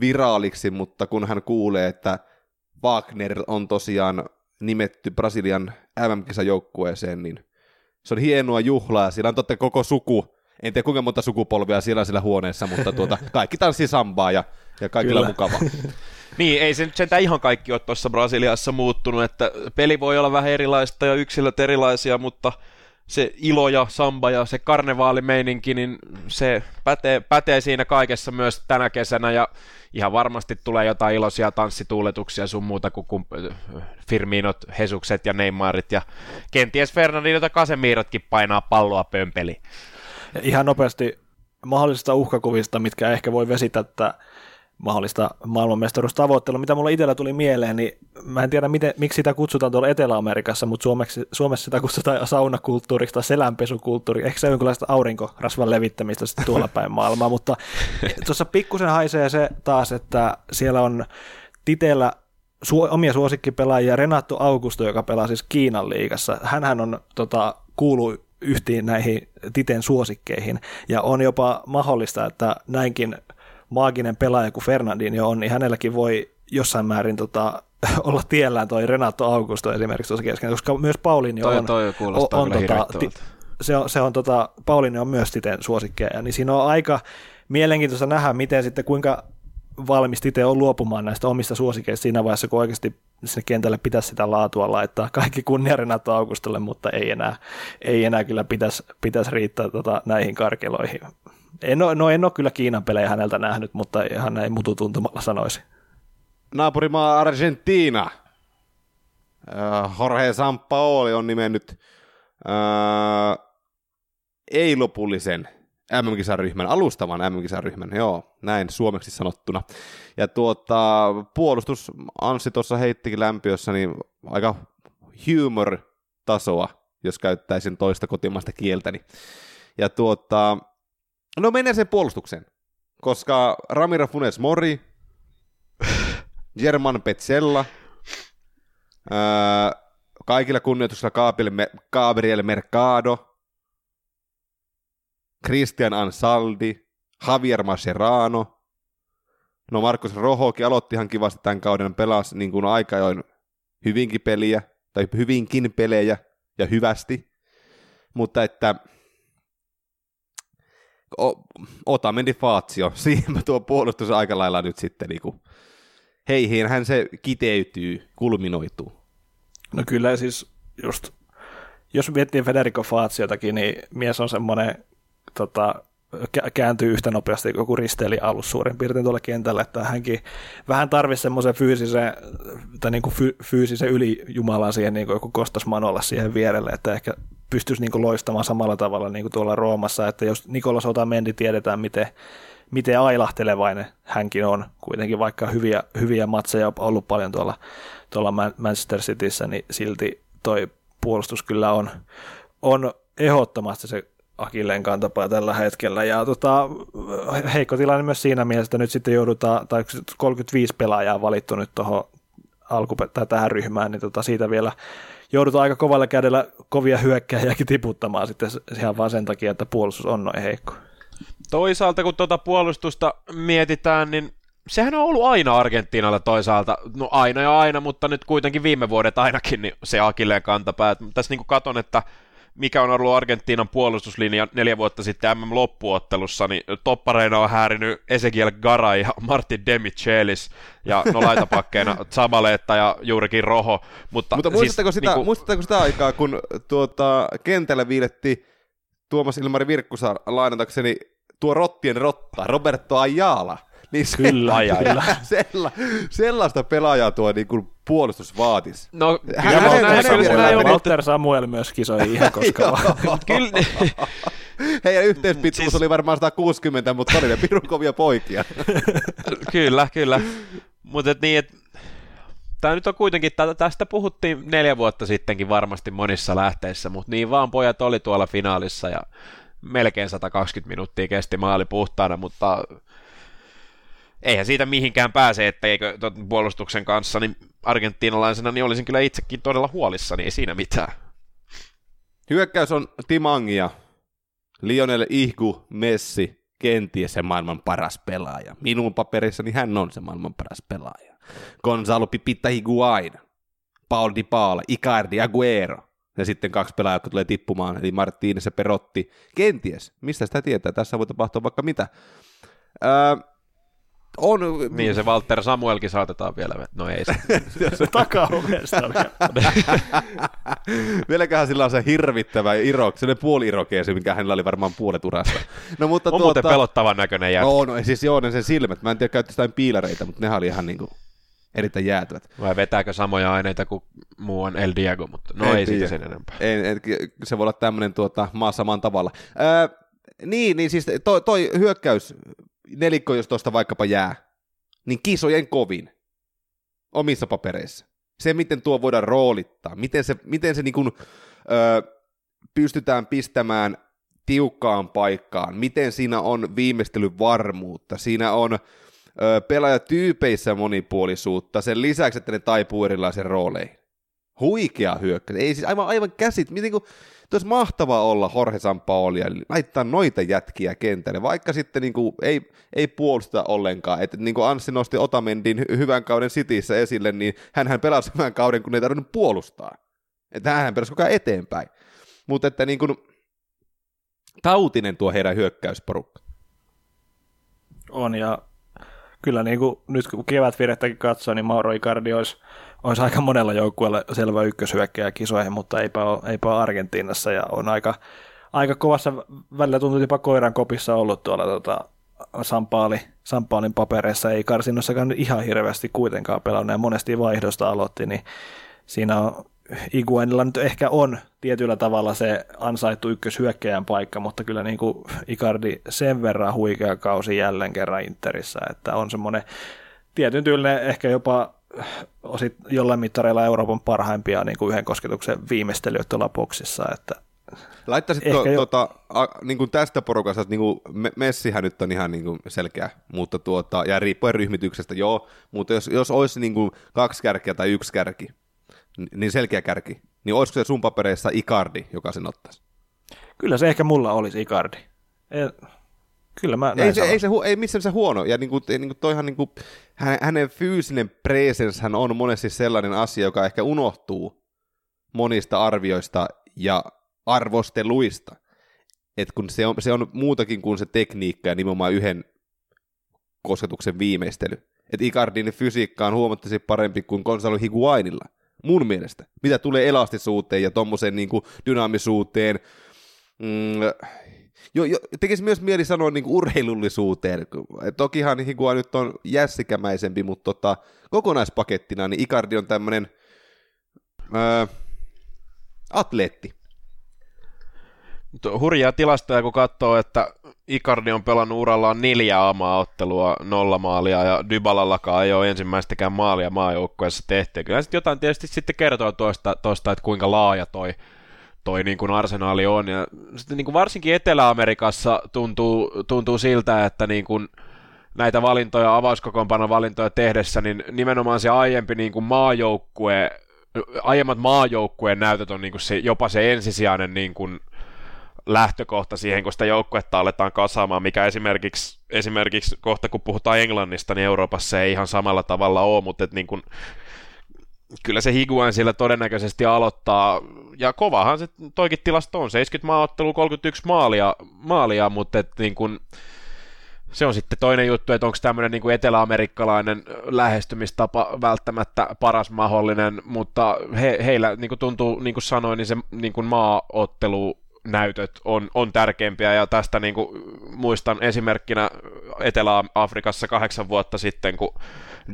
Speaker 2: viraaliksi, mutta kun hän kuulee, että Wagner on tosiaan nimetty Brasilian MM-kisajoukkueeseen, niin se on hienoa juhlaa. Siellä on totta koko suku en tiedä kuinka monta sukupolvia siellä sillä huoneessa, mutta tuota, kaikki tanssii sambaa ja, ja kaikilla Kyllä. mukava.
Speaker 3: niin, ei se nyt sentään ihan kaikki ole tuossa Brasiliassa muuttunut, että peli voi olla vähän erilaista ja yksilöt erilaisia, mutta se ilo ja samba ja se karnevaalimeininki, niin se pätee, pätee siinä kaikessa myös tänä kesänä ja ihan varmasti tulee jotain iloisia tanssituuletuksia sun muuta kuin kump- Firminot, Hesukset ja Neymarit ja kenties Fernandinot ja Kasemirotkin painaa palloa pömpeli.
Speaker 1: Ihan nopeasti mahdollisista uhkakuvista, mitkä ehkä voi vesittää mahdollista maailmanmestaruustavoittelua. Mitä mulla itsellä tuli mieleen, niin mä en tiedä, miten, miksi sitä kutsutaan tuolla Etelä-Amerikassa, mutta Suomeksi, Suomessa sitä kutsutaan saunakulttuuriksi tai selänpesukulttuuri. Ehkä se on jonkinlaista aurinkorasvan levittämistä sitten tuolla päin maailmaa, mutta tuossa pikkusen haisee se taas, että siellä on Titeellä su- omia suosikkipelaajia, Renato Augusto, joka pelaa siis Kiinan liigassa. Hänhän on tota, kuulu yhtiin näihin Titen suosikkeihin, ja on jopa mahdollista, että näinkin maaginen pelaaja kuin Fernandinho on, niin hänelläkin voi jossain määrin tota, olla tiellään toi Renato Augusto esimerkiksi tuossa kesken, koska myös Paulinho
Speaker 3: toi,
Speaker 1: on,
Speaker 3: toi on, on tota, ti,
Speaker 1: se on, se on tota, Paulinho on myös Titen suosikkeja, niin siinä on aika mielenkiintoista nähdä, miten sitten kuinka valmis itse on luopumaan näistä omista suosikeista siinä vaiheessa, kun oikeasti sinne kentälle pitäisi sitä laatua laittaa. Kaikki kunnia Renato Augustolle, mutta ei enää, ei enää kyllä pitäisi, pitäisi riittää tota, näihin karkeloihin. En ole, no en ole kyllä Kiinan pelejä häneltä nähnyt, mutta ihan näin mututuntumalla sanoisi.
Speaker 2: Naapurimaa Argentina. Uh, Jorge Sampaoli on nimennyt uh, ei-lopullisen MM-kisaryhmän, alustavan MM-kisaryhmän, joo, näin suomeksi sanottuna. Ja tuota, puolustus Anssi tuossa heittikin lämpiössä, niin aika humor-tasoa, jos käyttäisin toista kotimaista kieltäni. Ja tuota, no mennään sen puolustukseen, koska Ramiro Funes Mori, German Petzella, ää, kaikilla kunnioituksella Gabriel Mercado, Christian Ansaldi, Javier Mascherano, no Markus Rohokin aloitti ihan kivasti tämän kauden, pelasi niin kuin aika ajoin hyvinkin peliä, tai hyvinkin pelejä, ja hyvästi, mutta että Otamendi Fazio, siihen mä tuo puolustus aika lailla nyt sitten niin heihin se kiteytyy, kulminoituu.
Speaker 1: No kyllä siis just, jos miettii Federico Faziotakin, niin mies on semmoinen tota, kääntyy yhtä nopeasti kuin joku risteili alus suurin piirtein tuolla kentällä, että hänkin vähän tarvisi semmoisen fyysisen, tai niin kuin fy, fyysisen ylijumalan siihen niin kuin joku Kostas Manolla siihen vierelle, että ehkä pystyisi niin kuin loistamaan samalla tavalla niin kuin tuolla Roomassa, että jos Nikolas Otamendi tiedetään, miten, miten ailahtelevainen hänkin on, kuitenkin vaikka hyviä, hyviä matseja on ollut paljon tuolla, tuolla Manchester Cityssä, niin silti toi puolustus kyllä on, on ehdottomasti se Akilleen kantapää tällä hetkellä. Ja tota, heikko tilanne myös siinä mielessä, että nyt sitten joudutaan, tai 35 pelaajaa valittu nyt tuohon alkupe- tai tähän ryhmään, niin tota, siitä vielä joudutaan aika kovalla kädellä kovia hyökkäjiäkin tiputtamaan sitten ihan vaan sen takia, että puolustus on noin heikko.
Speaker 3: Toisaalta kun tuota puolustusta mietitään, niin sehän on ollut aina Argentiinalla toisaalta, no aina ja aina, mutta nyt kuitenkin viime vuodet ainakin niin se Akilleen kantapää. Tässä niin kuin katon, että mikä on ollut Argentiinan puolustuslinja neljä vuotta sitten MM-loppuottelussa, niin toppareina on häärinyt Ezekiel Gara ja Martin Demichelis, ja no laitapakkeina Zabaleta ja juurikin Roho. Mutta,
Speaker 2: mutta siis muistatteko, siis, sitä, niin kuin... muistatteko sitä aikaa, kun tuota, kentällä viiletti Tuomas Ilmari Virkkusa lainatakseni tuo rottien rotta, Roberto Ayala, niin
Speaker 1: kyllä, kyllä.
Speaker 2: Sella, sellaista pelaajaa tuo niin kuin puolustus vaatisi.
Speaker 1: No, kyllä hänen, hänen, hänen, hänen Walter Samuel myös kisoi ihan koskaan.
Speaker 2: kyllä. Heidän yhteispituus siis... oli varmaan 160, mutta oli ne pirun kovia poikia.
Speaker 3: kyllä, kyllä. Mutta niin, että Tämä nyt on kuitenkin, tästä puhuttiin neljä vuotta sittenkin varmasti monissa lähteissä, mutta niin vaan pojat oli tuolla finaalissa ja melkein 120 minuuttia kesti maali puhtaana, mutta eihän siitä mihinkään pääse, etteikö puolustuksen kanssa, niin argentiinalaisena niin olisin kyllä itsekin todella huolissani, ei siinä mitään.
Speaker 2: Hyökkäys on Timangia, Lionel Ihgu, Messi, kenties se maailman paras pelaaja. Minun paperissani hän on se maailman paras pelaaja. Gonzalo Pipita Higuain, Paul Di Paula, Icardi, Aguero. Ja sitten kaksi pelaajaa, jotka tulee tippumaan, eli Martínez ja Perotti. Kenties, mistä sitä tietää, tässä voi tapahtua vaikka mitä. Öö, on...
Speaker 3: Niin, se Walter Samuelkin saatetaan vielä, no ei se.
Speaker 1: se takaovesta
Speaker 2: Vieläköhän sillä on se hirvittävä iro, se puoli irokeesi, mikä hänellä oli varmaan puolet urasta.
Speaker 3: No, mutta on tuota... muuten pelottavan näköinen jätkä.
Speaker 2: No, no, siis joo, ne sen silmät, mä en tiedä käytti jotain piilareita, mutta ne oli ihan niinku erittäin jäätyvät.
Speaker 3: Vai vetääkö samoja aineita kuin muu on El Diego, mutta no en ei siitä sen enempää.
Speaker 2: En, en, se voi olla tämmöinen tuota, maa saman tavalla. Öö, niin, niin siis toi, toi hyökkäys nelikko, jos tuosta vaikkapa jää, niin kisojen kovin omissa papereissa. Se, miten tuo voidaan roolittaa, miten se, miten se niin kuin, ö, pystytään pistämään tiukkaan paikkaan, miten siinä on viimeistelyvarmuutta, siinä on ö, pelaajatyypeissä monipuolisuutta, sen lisäksi, että ne taipuu erilaisiin rooleihin. Huikea hyökkäys, ei siis aivan, aivan käsit, miten kuin, olisi mahtavaa olla Jorge Sampaoli ja laittaa noita jätkiä kentälle, vaikka sitten niin kuin ei, ei puolusta ollenkaan. Että niin kuin Anssi nosti Otamendin hyvän kauden sitissä esille, niin hän pelasi hyvän kauden, kun ei tarvinnut puolustaa. Että hän pelasi koko ajan eteenpäin. Mutta että niin kuin, tautinen tuo heidän hyökkäysporukka.
Speaker 1: On, ja kyllä niin kuin, nyt kun kevätvirettäkin katsoo, niin Mauro Icardi olisi olisi aika monella joukkueella selvä ykköshyökkäjä kisoihin, mutta eipä ole, eipä ole Argentiinassa. Ja on aika, aika kovassa välillä tuntuu jopa koiran kopissa ollut tuolla tota, Sampaali, Sampaalin papereissa, ei karsinnossakaan ihan hirveästi kuitenkaan pelannut. Ja monesti vaihdosta aloitti, niin siinä on Iguainilla nyt ehkä on tietyllä tavalla se ansaittu ykköshyökkäjän paikka, mutta kyllä niin kuin Icardi sen verran huikea kausi jälleen kerran Interissä, että on semmoinen tietyn tyylinen ehkä jopa osit jollain mittareilla Euroopan parhaimpia niin kuin yhden kosketuksen viimeistelijöitä tuolla boksissa, että
Speaker 2: Laittaisitko jo... tuota, a, niin kuin tästä porukasta, niin kuin Messihän nyt on ihan niin kuin selkeä, mutta tuota, ja riippuen ryhmityksestä, joo, mutta jos, jos olisi niin kuin kaksi kärkeä tai yksi kärki, niin selkeä kärki, niin olisiko se sun papereissa Icardi, joka sen ottaisi?
Speaker 1: Kyllä se ehkä mulla olisi Icardi. Kyllä mä
Speaker 2: ei, se, ei, se, ei missään se huono, ja niin kuin, niin kuin toihan niin kuin, hänen fyysinen presence hän on monesti sellainen asia, joka ehkä unohtuu monista arvioista ja arvosteluista. Et kun se on, se on muutakin kuin se tekniikka ja nimenomaan yhden kosketuksen viimeistely. Että Icardin fysiikka on huomattavasti parempi kuin Gonzalo Higuainilla, mun mielestä. Mitä tulee elastisuuteen ja tuommoiseen niin dynaamisuuteen, mm, Jo, jo, tekisi myös mieli sanoa niin urheilullisuuteen. Tokihan Higua nyt on jässikämäisempi, mutta tota, kokonaispakettina niin Icardi on tämmöinen öö, atleetti.
Speaker 3: Hurjaa tilastoja, kun katsoo, että Icardi on pelannut urallaan neljä amaa ottelua, nolla maalia, ja Dybalallakaan ei ole ensimmäistäkään maalia maajoukkueessa tehty. Kyllä sitten jotain tietysti sitten kertoo tuosta, tuosta että kuinka laaja toi, toi niin kuin arsenaali on. Ja sitten niin kuin varsinkin Etelä-Amerikassa tuntuu, tuntuu siltä, että niin kuin näitä valintoja, avauskokoonpanon valintoja tehdessä, niin nimenomaan se aiempi niin kuin maajoukkue, aiemmat maajoukkueen näytöt on niin kuin se, jopa se ensisijainen niin kuin, lähtökohta siihen, kun sitä joukkuetta aletaan kasaamaan, mikä esimerkiksi, esimerkiksi kohta kun puhutaan Englannista, niin Euroopassa ei ihan samalla tavalla ole, mutta et niin kun, kyllä se Higuain sillä todennäköisesti aloittaa, ja kovahan se toikin tilasto on, 70 maaottelua, 31 maalia, maalia mutta et niin kun, se on sitten toinen juttu, että onko tämmöinen niin etelä-amerikkalainen lähestymistapa välttämättä paras mahdollinen, mutta he, heillä niin kuin tuntuu, niin kuin sanoin, niin se niin kuin maaottelu näytöt on, on tärkeimpiä, ja tästä niin kuin, muistan esimerkkinä Etelä-Afrikassa kahdeksan vuotta sitten, kun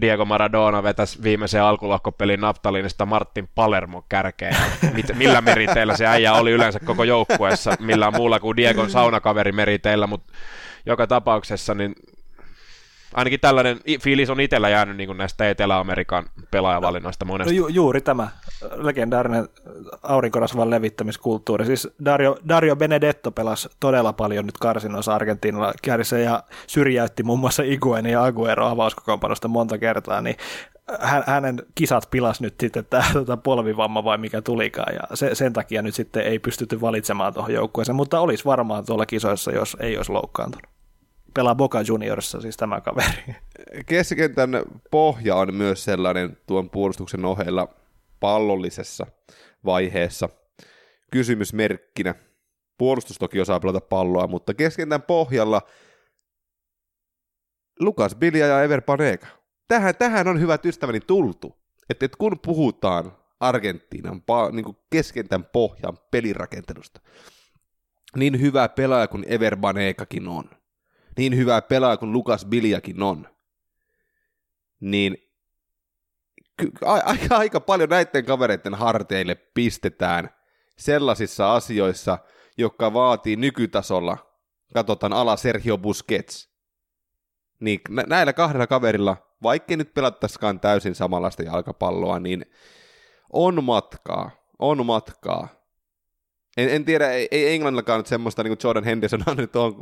Speaker 3: Diego Maradona vetäisi viimeisen alkulakkopelin Naftalinista Martin Palermo kärkeen. Mit, millä meriteillä se äijä oli yleensä koko joukkueessa, millään muulla kuin Diegon saunakaveri meriteillä, mutta joka tapauksessa niin ainakin tällainen fiilis on itsellä jäänyt niin näistä Etelä-Amerikan pelaajavalinnoista monesta.
Speaker 1: No ju- juuri tämä legendaarinen aurinkorasvan levittämiskulttuuri. Siis Dario, Dario Benedetto pelasi todella paljon nyt karsinoissa Argentiinalla kärjissä ja syrjäytti muun muassa Iguen ja Aguero avauskokoonpanosta monta kertaa, niin hän, hänen kisat pilas nyt sitten tämä tota, polvivamma vai mikä tulikaan, ja se, sen takia nyt sitten ei pystytty valitsemaan tuohon joukkueeseen, mutta olisi varmaan tuolla kisoissa, jos ei olisi loukkaantunut pelaa Boca Juniorissa siis tämä kaveri.
Speaker 2: Keskentän pohja on myös sellainen tuon puolustuksen ohella pallollisessa vaiheessa kysymysmerkkinä. Puolustus toki osaa pelata palloa, mutta keskentän pohjalla Lukas Bilja ja Ever Panega. Tähän, tähän on hyvät ystäväni tultu. Että et kun puhutaan Argentiinan niin keskentän pohjan pelirakentelusta, niin hyvä pelaaja kuin Ever Banegakin on – niin hyvää pelaa kuin Lukas Biljakin on, niin aika, aika paljon näiden kavereiden harteille pistetään sellaisissa asioissa, jotka vaatii nykytasolla, katsotaan ala Sergio Busquets, niin näillä kahdella kaverilla, vaikkei nyt pelattaisikaan täysin samanlaista jalkapalloa, niin on matkaa, on matkaa. En, en tiedä, ei, ei Englannillakaan nyt semmoista, niin kuin Jordan Henderson on nyt on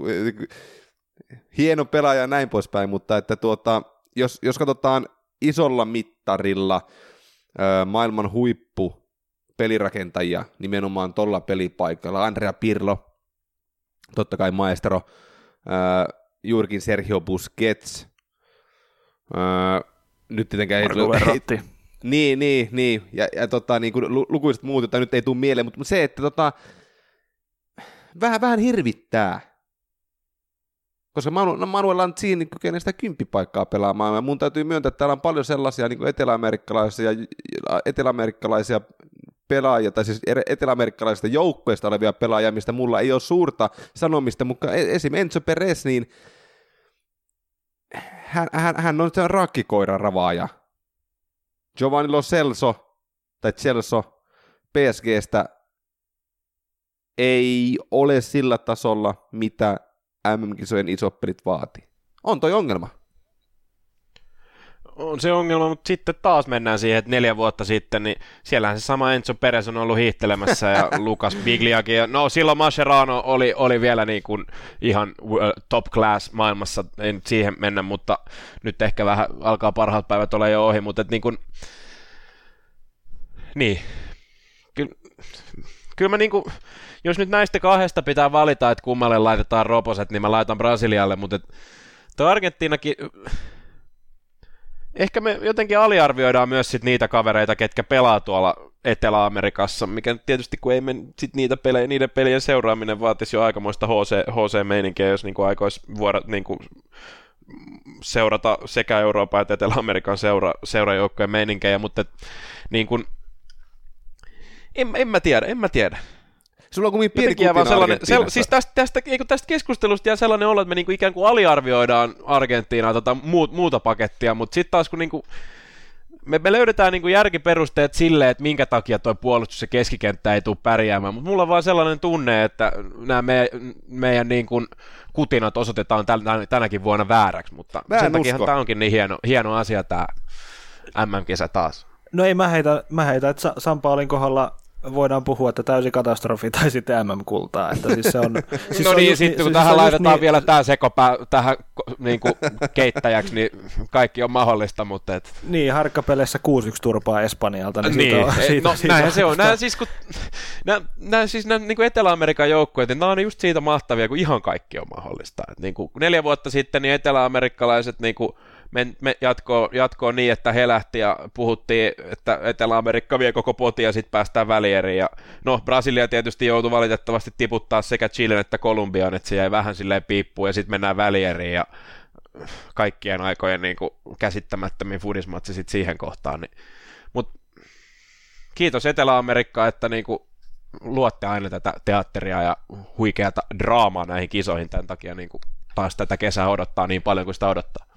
Speaker 2: hieno pelaaja ja näin poispäin, mutta että tuota, jos, jos katsotaan isolla mittarilla ö, maailman huippu pelirakentajia nimenomaan tuolla pelipaikalla, Andrea Pirlo, totta kai maestro, ö, juurikin Sergio Busquets, ö, nyt tietenkään ei tule... Niin, niin, niin, ja, ja tota, niin kuin lukuiset muut, joita nyt ei tule mieleen, mutta se, että tota, vähän, vähän hirvittää, koska Manu, no Manuel Lanzini kykenee sitä kymppipaikkaa pelaamaan, ja mun täytyy myöntää, että täällä on paljon sellaisia niin eteläamerikkalaisia, eteläamerikkalaisia pelaajia, tai siis eteläamerikkalaisista joukkoista olevia pelaajia, mistä mulla ei ole suurta sanomista, mutta e- esim. Enzo Perez, niin hän, hän, hän on se rakkikoiran ravaaja. Giovanni Lo Celso, tai Celso, PSGstä ei ole sillä tasolla, mitä MM-kisojen isoppelit vaati. On toi ongelma.
Speaker 3: On se ongelma, mutta sitten taas mennään siihen, että neljä vuotta sitten, niin siellähän se sama Enzo Perez on ollut hiihtelemässä ja Lukas Bigliakin. Ja no silloin Mascherano oli, oli vielä niin kuin ihan top class maailmassa, ei nyt siihen mennä, mutta nyt ehkä vähän alkaa parhaat päivät olla jo ohi, mutta niin kuin, niin, kyllä, kyllä mä niin kuin, jos nyt näistä kahdesta pitää valita, että kummalle laitetaan roposet, niin mä laitan Brasilialle, mutta tuo Argentiinakin, ehkä me jotenkin aliarvioidaan myös sit niitä kavereita, ketkä pelaa tuolla Etelä-Amerikassa, mikä tietysti kun ei men, sit niitä pelejä, niiden pelien seuraaminen vaatisi jo aikamoista HC, HC-meininkiä, jos niin aikoisi vuora, niin kuin seurata sekä Euroopan että Etelä-Amerikan seura, seurajoukkojen meininkejä, mutta et, niin kuin, en, en mä tiedä, en mä tiedä.
Speaker 2: Sulla on kumminkin pieni kutina
Speaker 3: sellainen, sel, siis tästä, tästä, eikö tästä keskustelusta jää sellainen olo, että me niinku ikään kuin aliarvioidaan Argentiinaa tota muut, muuta pakettia, mutta sitten taas kun niinku, me, me löydetään niinku järkiperusteet sille, että minkä takia tuo puolustus ja keskikenttä ei tule pärjäämään, mutta mulla on vaan sellainen tunne, että nämä me, meidän niinku kutinat osoitetaan täl, tänäkin vuonna vääräksi, mutta
Speaker 2: Mä en
Speaker 3: sen takia tämä onkin niin hieno, hieno asia tämä MM-kesä taas.
Speaker 1: No ei, mä heitä, mä heitä että Sa- Sampaolin kohdalla voidaan puhua, että täysi katastrofi tai sitten MM-kultaa. Että siis se on, siis
Speaker 3: no
Speaker 1: on
Speaker 3: niin,
Speaker 1: just
Speaker 3: sitten kun
Speaker 1: siis
Speaker 3: tähän laitetaan
Speaker 1: niin-
Speaker 3: vielä tämä sekopää tähän niin kuin keittäjäksi, niin kaikki on mahdollista, mutta et,
Speaker 1: Niin, harkkapeleissä 6-1 turpaa Espanjalta. Niin,
Speaker 3: niin,
Speaker 1: siitä on, siitä,
Speaker 3: no
Speaker 1: siitä
Speaker 3: näinhän se on. Nämä siis, kun, nämä, nämä, siis nämä, niin kuin Etelä-Amerikan joukkueet, niin nämä on just siitä mahtavia, kun ihan kaikki on mahdollista. Et niin kuin neljä vuotta sitten niin eteläamerikkalaiset niin kuin me, me jatkoo, jatkoo niin, että he lähti ja puhuttiin, että Etelä-Amerikka vie koko potin ja sitten päästään välieriin. Ja no, Brasilia tietysti joutui valitettavasti tiputtaa sekä Chilen että Kolumbian, että se jäi vähän silleen piippuun ja sitten mennään välieriin ja kaikkien aikojen niin kuin käsittämättömin fudismatsi sitten siihen kohtaan. Niin. Mutta kiitos Etelä-Amerikka, että niin kuin luotte aina tätä teatteria ja huikeata draamaa näihin kisoihin. Tämän takia niin kuin taas tätä kesää odottaa niin paljon kuin sitä odottaa.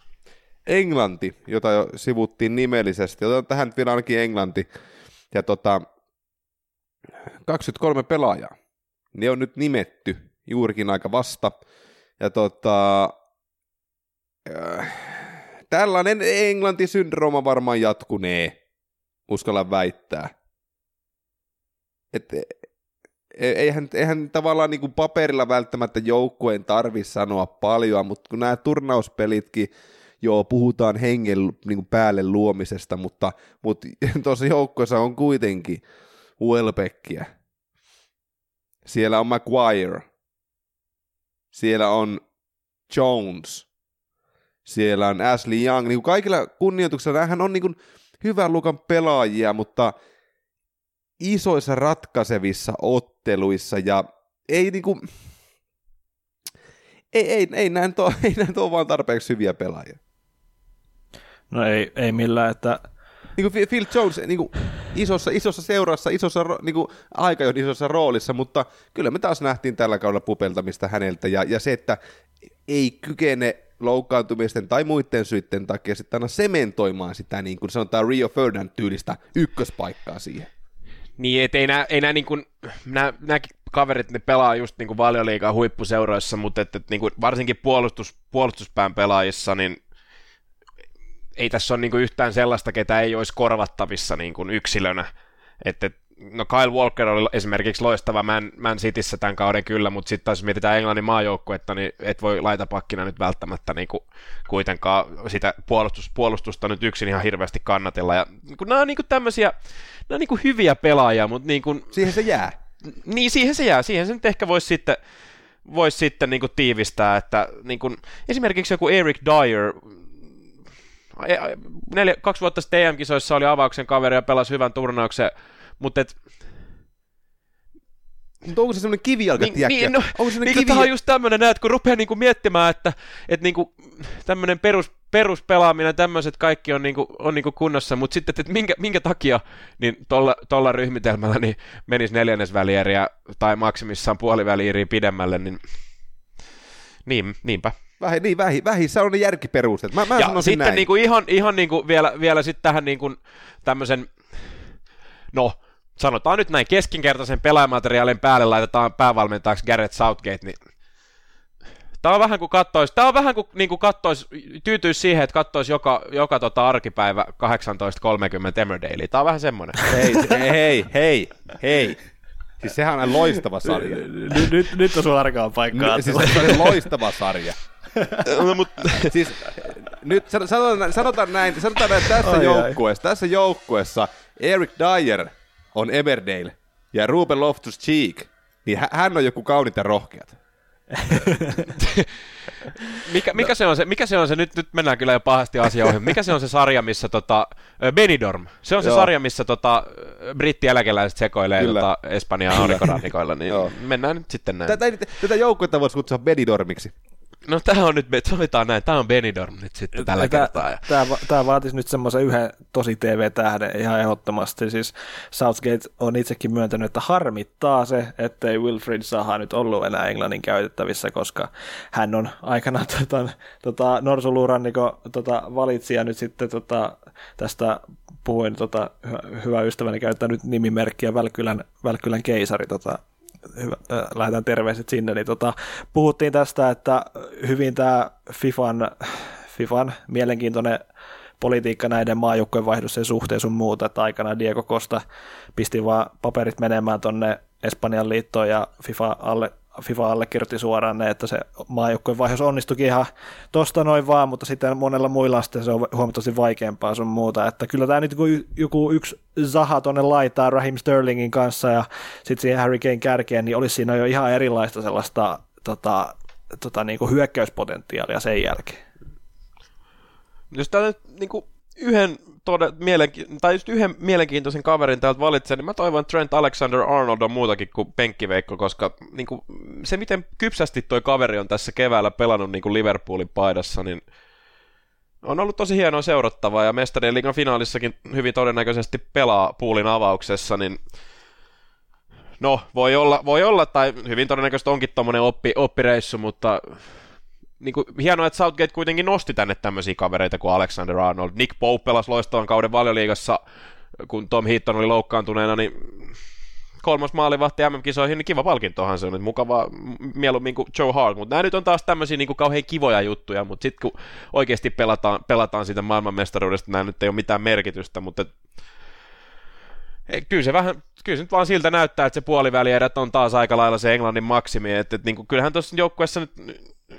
Speaker 2: Englanti, jota jo sivuttiin nimellisesti. Otetaan tähän vielä ainakin Englanti. Ja tota, 23 pelaajaa. Ne on nyt nimetty juurikin aika vasta. Ja tota, äh, tällainen Englanti-syndrooma varmaan jatkunee, uskalla väittää. Et, e- eihän, eihän tavallaan niin kuin paperilla välttämättä joukkueen tarvi sanoa paljon, mutta kun nämä turnauspelitkin, joo, puhutaan hengen niin kuin päälle luomisesta, mutta, mutta tuossa joukkueessa on kuitenkin Welbeckia. Siellä on Maguire. Siellä on Jones. Siellä on Ashley Young. Niin kuin kaikilla kunnioituksella nämähän on niin kuin hyvän lukan pelaajia, mutta isoissa ratkaisevissa otteluissa ja ei niinku, ei, ei, ei näin tuo, ei näin tuo vaan tarpeeksi hyviä pelaajia.
Speaker 1: No ei, ei millään, että
Speaker 2: Niin kuin Phil Jones niin kuin isossa, isossa seurassa, isossa, niin kuin aika jo isossa roolissa, mutta kyllä me taas nähtiin tällä kaudella pupeltamista häneltä, ja, ja se, että ei kykene loukkaantumisten tai muiden syiden takia sitten aina sementoimaan sitä, niin kuin sanotaan Rio Ferdinand-tyylistä ykköspaikkaa siihen.
Speaker 3: Niin, et ei nämä, ei nää niin kuin, nää, nää kaverit, ne pelaa just niin kuin valioliigaa huippuseuroissa, mutta et, et niin kuin varsinkin puolustus, puolustuspään pelaajissa, niin ei tässä ole niin kuin yhtään sellaista, ketä ei olisi korvattavissa niin kuin yksilönä. Et, et, no Kyle Walker oli esimerkiksi loistava Man, Man Cityssä tämän kauden kyllä, mutta sitten taas mietitään Englannin maajoukkuetta, niin et voi laitapakkina nyt välttämättä niin kuin, kuitenkaan sitä puolustus, puolustusta nyt yksin ihan hirveästi kannatella. Ja, niin kuin, nämä on niin kuin tämmöisiä, nämä on niin kuin hyviä pelaajia, mutta niin kuin,
Speaker 2: Siihen se jää.
Speaker 3: niin siihen se jää, siihen se nyt ehkä voisi sitten, vois sitten niin kuin tiivistää, että niin kuin, esimerkiksi joku Eric Dyer, neljä, kaksi vuotta sitten EM-kisoissa oli avauksen kaveri ja pelasi hyvän turnauksen, mutta et,
Speaker 2: Mutta onko se semmoinen kivijalka,
Speaker 3: niin, niin, no,
Speaker 2: onko se
Speaker 3: niin
Speaker 2: semmoinen
Speaker 3: tämä on just tämmöinen, että kun rupeaa niinku miettimään, että, että niinku, tämmöinen perus, peruspelaaminen, tämmöiset kaikki on, niinku, on niinku kunnossa, mutta sitten, että minkä, minkä takia niin tolla, tolla ryhmitelmällä niin menisi neljännesvälieriä tai maksimissaan puolivälieriä pidemmälle, niin, niin niinpä.
Speaker 2: Vähi, niin, vähi, vähissä on ne järkiperusteet. Mä, mä
Speaker 3: ja sitten
Speaker 2: näin.
Speaker 3: niinku ihan, ihan niinku vielä, vielä sitten tähän niinku tämmöisen, no sanotaan nyt näin, keskinkertaisen pelaajamateriaalin päälle laitetaan päävalmentajaksi Garrett Southgate, niin Tämä on vähän kuin kattois, tämä on vähän kuin, niin kuin kattois, tyytyisi siihen, että kattoisi joka, joka tota arkipäivä 18.30 Emmerdale. Tämä on vähän semmoinen.
Speaker 2: Hei, hei, hei, hei. Siis sehän on loistava sarja.
Speaker 1: nyt, nyt, nyt on sun arkaan paikkaa.
Speaker 2: Siis se on loistava sarja.
Speaker 3: No, mut,
Speaker 2: Siis nyt san- sanotaan, sanotaan näin, sanotaan näin tässä
Speaker 1: Ai, ai.
Speaker 2: joukkueessa, tässä joukkueessa Eric Dyer on Emmerdale ja Ruben Loftus-Cheek, niin hä- hän on joku kaunit ja rohkeat.
Speaker 3: mikä, mikä, se on se, mikä se on se, nyt, nyt mennään kyllä jo pahasti asioihin, mikä se on se sarja, missä tota, ö, Benidorm, se on se
Speaker 2: Joo.
Speaker 3: sarja, missä tota, brittieläkeläiset sekoilee
Speaker 2: Kyllä.
Speaker 3: tota, Espanjan aurinkorannikoilla, niin
Speaker 2: Joo.
Speaker 3: mennään nyt sitten näin.
Speaker 2: Tätä, tätä joukkuetta voisi kutsua Benidormiksi.
Speaker 3: No tämä on nyt, sovitaan näin, tämä on Benidorm nyt sitten tällä
Speaker 1: Tää-
Speaker 3: kertaa. Ja...
Speaker 1: Tämä, tämä vaatisi nyt semmoisen yhden tosi TV-tähden ihan ehdottomasti. Siis Southgate on itsekin myöntänyt, että harmittaa se, ettei Wilfried Saha nyt ollut enää Englannin käytettävissä, koska hän on aikana tota, tota, Norsuluuranniko tota, valitsija nyt sitten tota, tästä puhuin, tota, hy- hyvä ystäväni käyttää nyt nimimerkkiä Välkylän, Välkylän keisari tota, hyvä, äh, lähetän terveiset sinne, niin tota, puhuttiin tästä, että hyvin tämä FIFAn, FIFAn mielenkiintoinen politiikka näiden maajoukkojen vaihdossen suhteen sun muuta, että aikana Diego Costa pisti vaan paperit menemään tonne Espanjan liittoon ja FIFA, alle, FIFA allekirjoitti suoraan ne, että se maajoukkojen vaihdos onnistuikin ihan tosta noin vaan, mutta sitten monella muilla sitten se on huomattavasti vaikeampaa sun muuta, että kyllä tämä nyt kun joku yksi Zaha tonne laitaa Raheem Sterlingin kanssa ja sitten siihen Harry Kane kärkeen, niin olisi siinä jo ihan erilaista sellaista tota, tota, niin kuin hyökkäyspotentiaalia sen jälkeen.
Speaker 3: Jos tää nyt niin kuin yhden, tode, mielenki- tai just yhden mielenkiintoisen kaverin täältä valitsee, niin mä toivon, Trent Alexander-Arnold on muutakin kuin penkkiveikko, koska niin kuin, se, miten kypsästi toi kaveri on tässä keväällä pelannut niin kuin Liverpoolin paidassa, niin on ollut tosi hienoa seurattavaa, ja Mestarien liigan finaalissakin hyvin todennäköisesti pelaa puulin avauksessa, niin no, voi olla, voi olla tai hyvin todennäköisesti onkin tommonen oppi, oppireissu, mutta niin kuin, hienoa, että Southgate kuitenkin nosti tänne tämmöisiä kavereita kuin Alexander Arnold. Nick Pope pelasi loistavan kauden valioliigassa, kun Tom Heaton oli loukkaantuneena, niin kolmas maalivahti MM-kisoihin, niin kiva palkintohan se on, että mukava mieluummin kuin Joe Hart, mutta nämä nyt on taas tämmöisiä niin kauhean kivoja juttuja, mutta sitten kun oikeasti pelataan, pelataan siitä maailmanmestaruudesta, nämä nyt ei ole mitään merkitystä, mutta et, kyllä se vähän, kyllä se nyt vaan siltä näyttää, että se puolivälierät on taas aika lailla se Englannin maksimi, että, että niin kuin, kyllähän tuossa joukkueessa nyt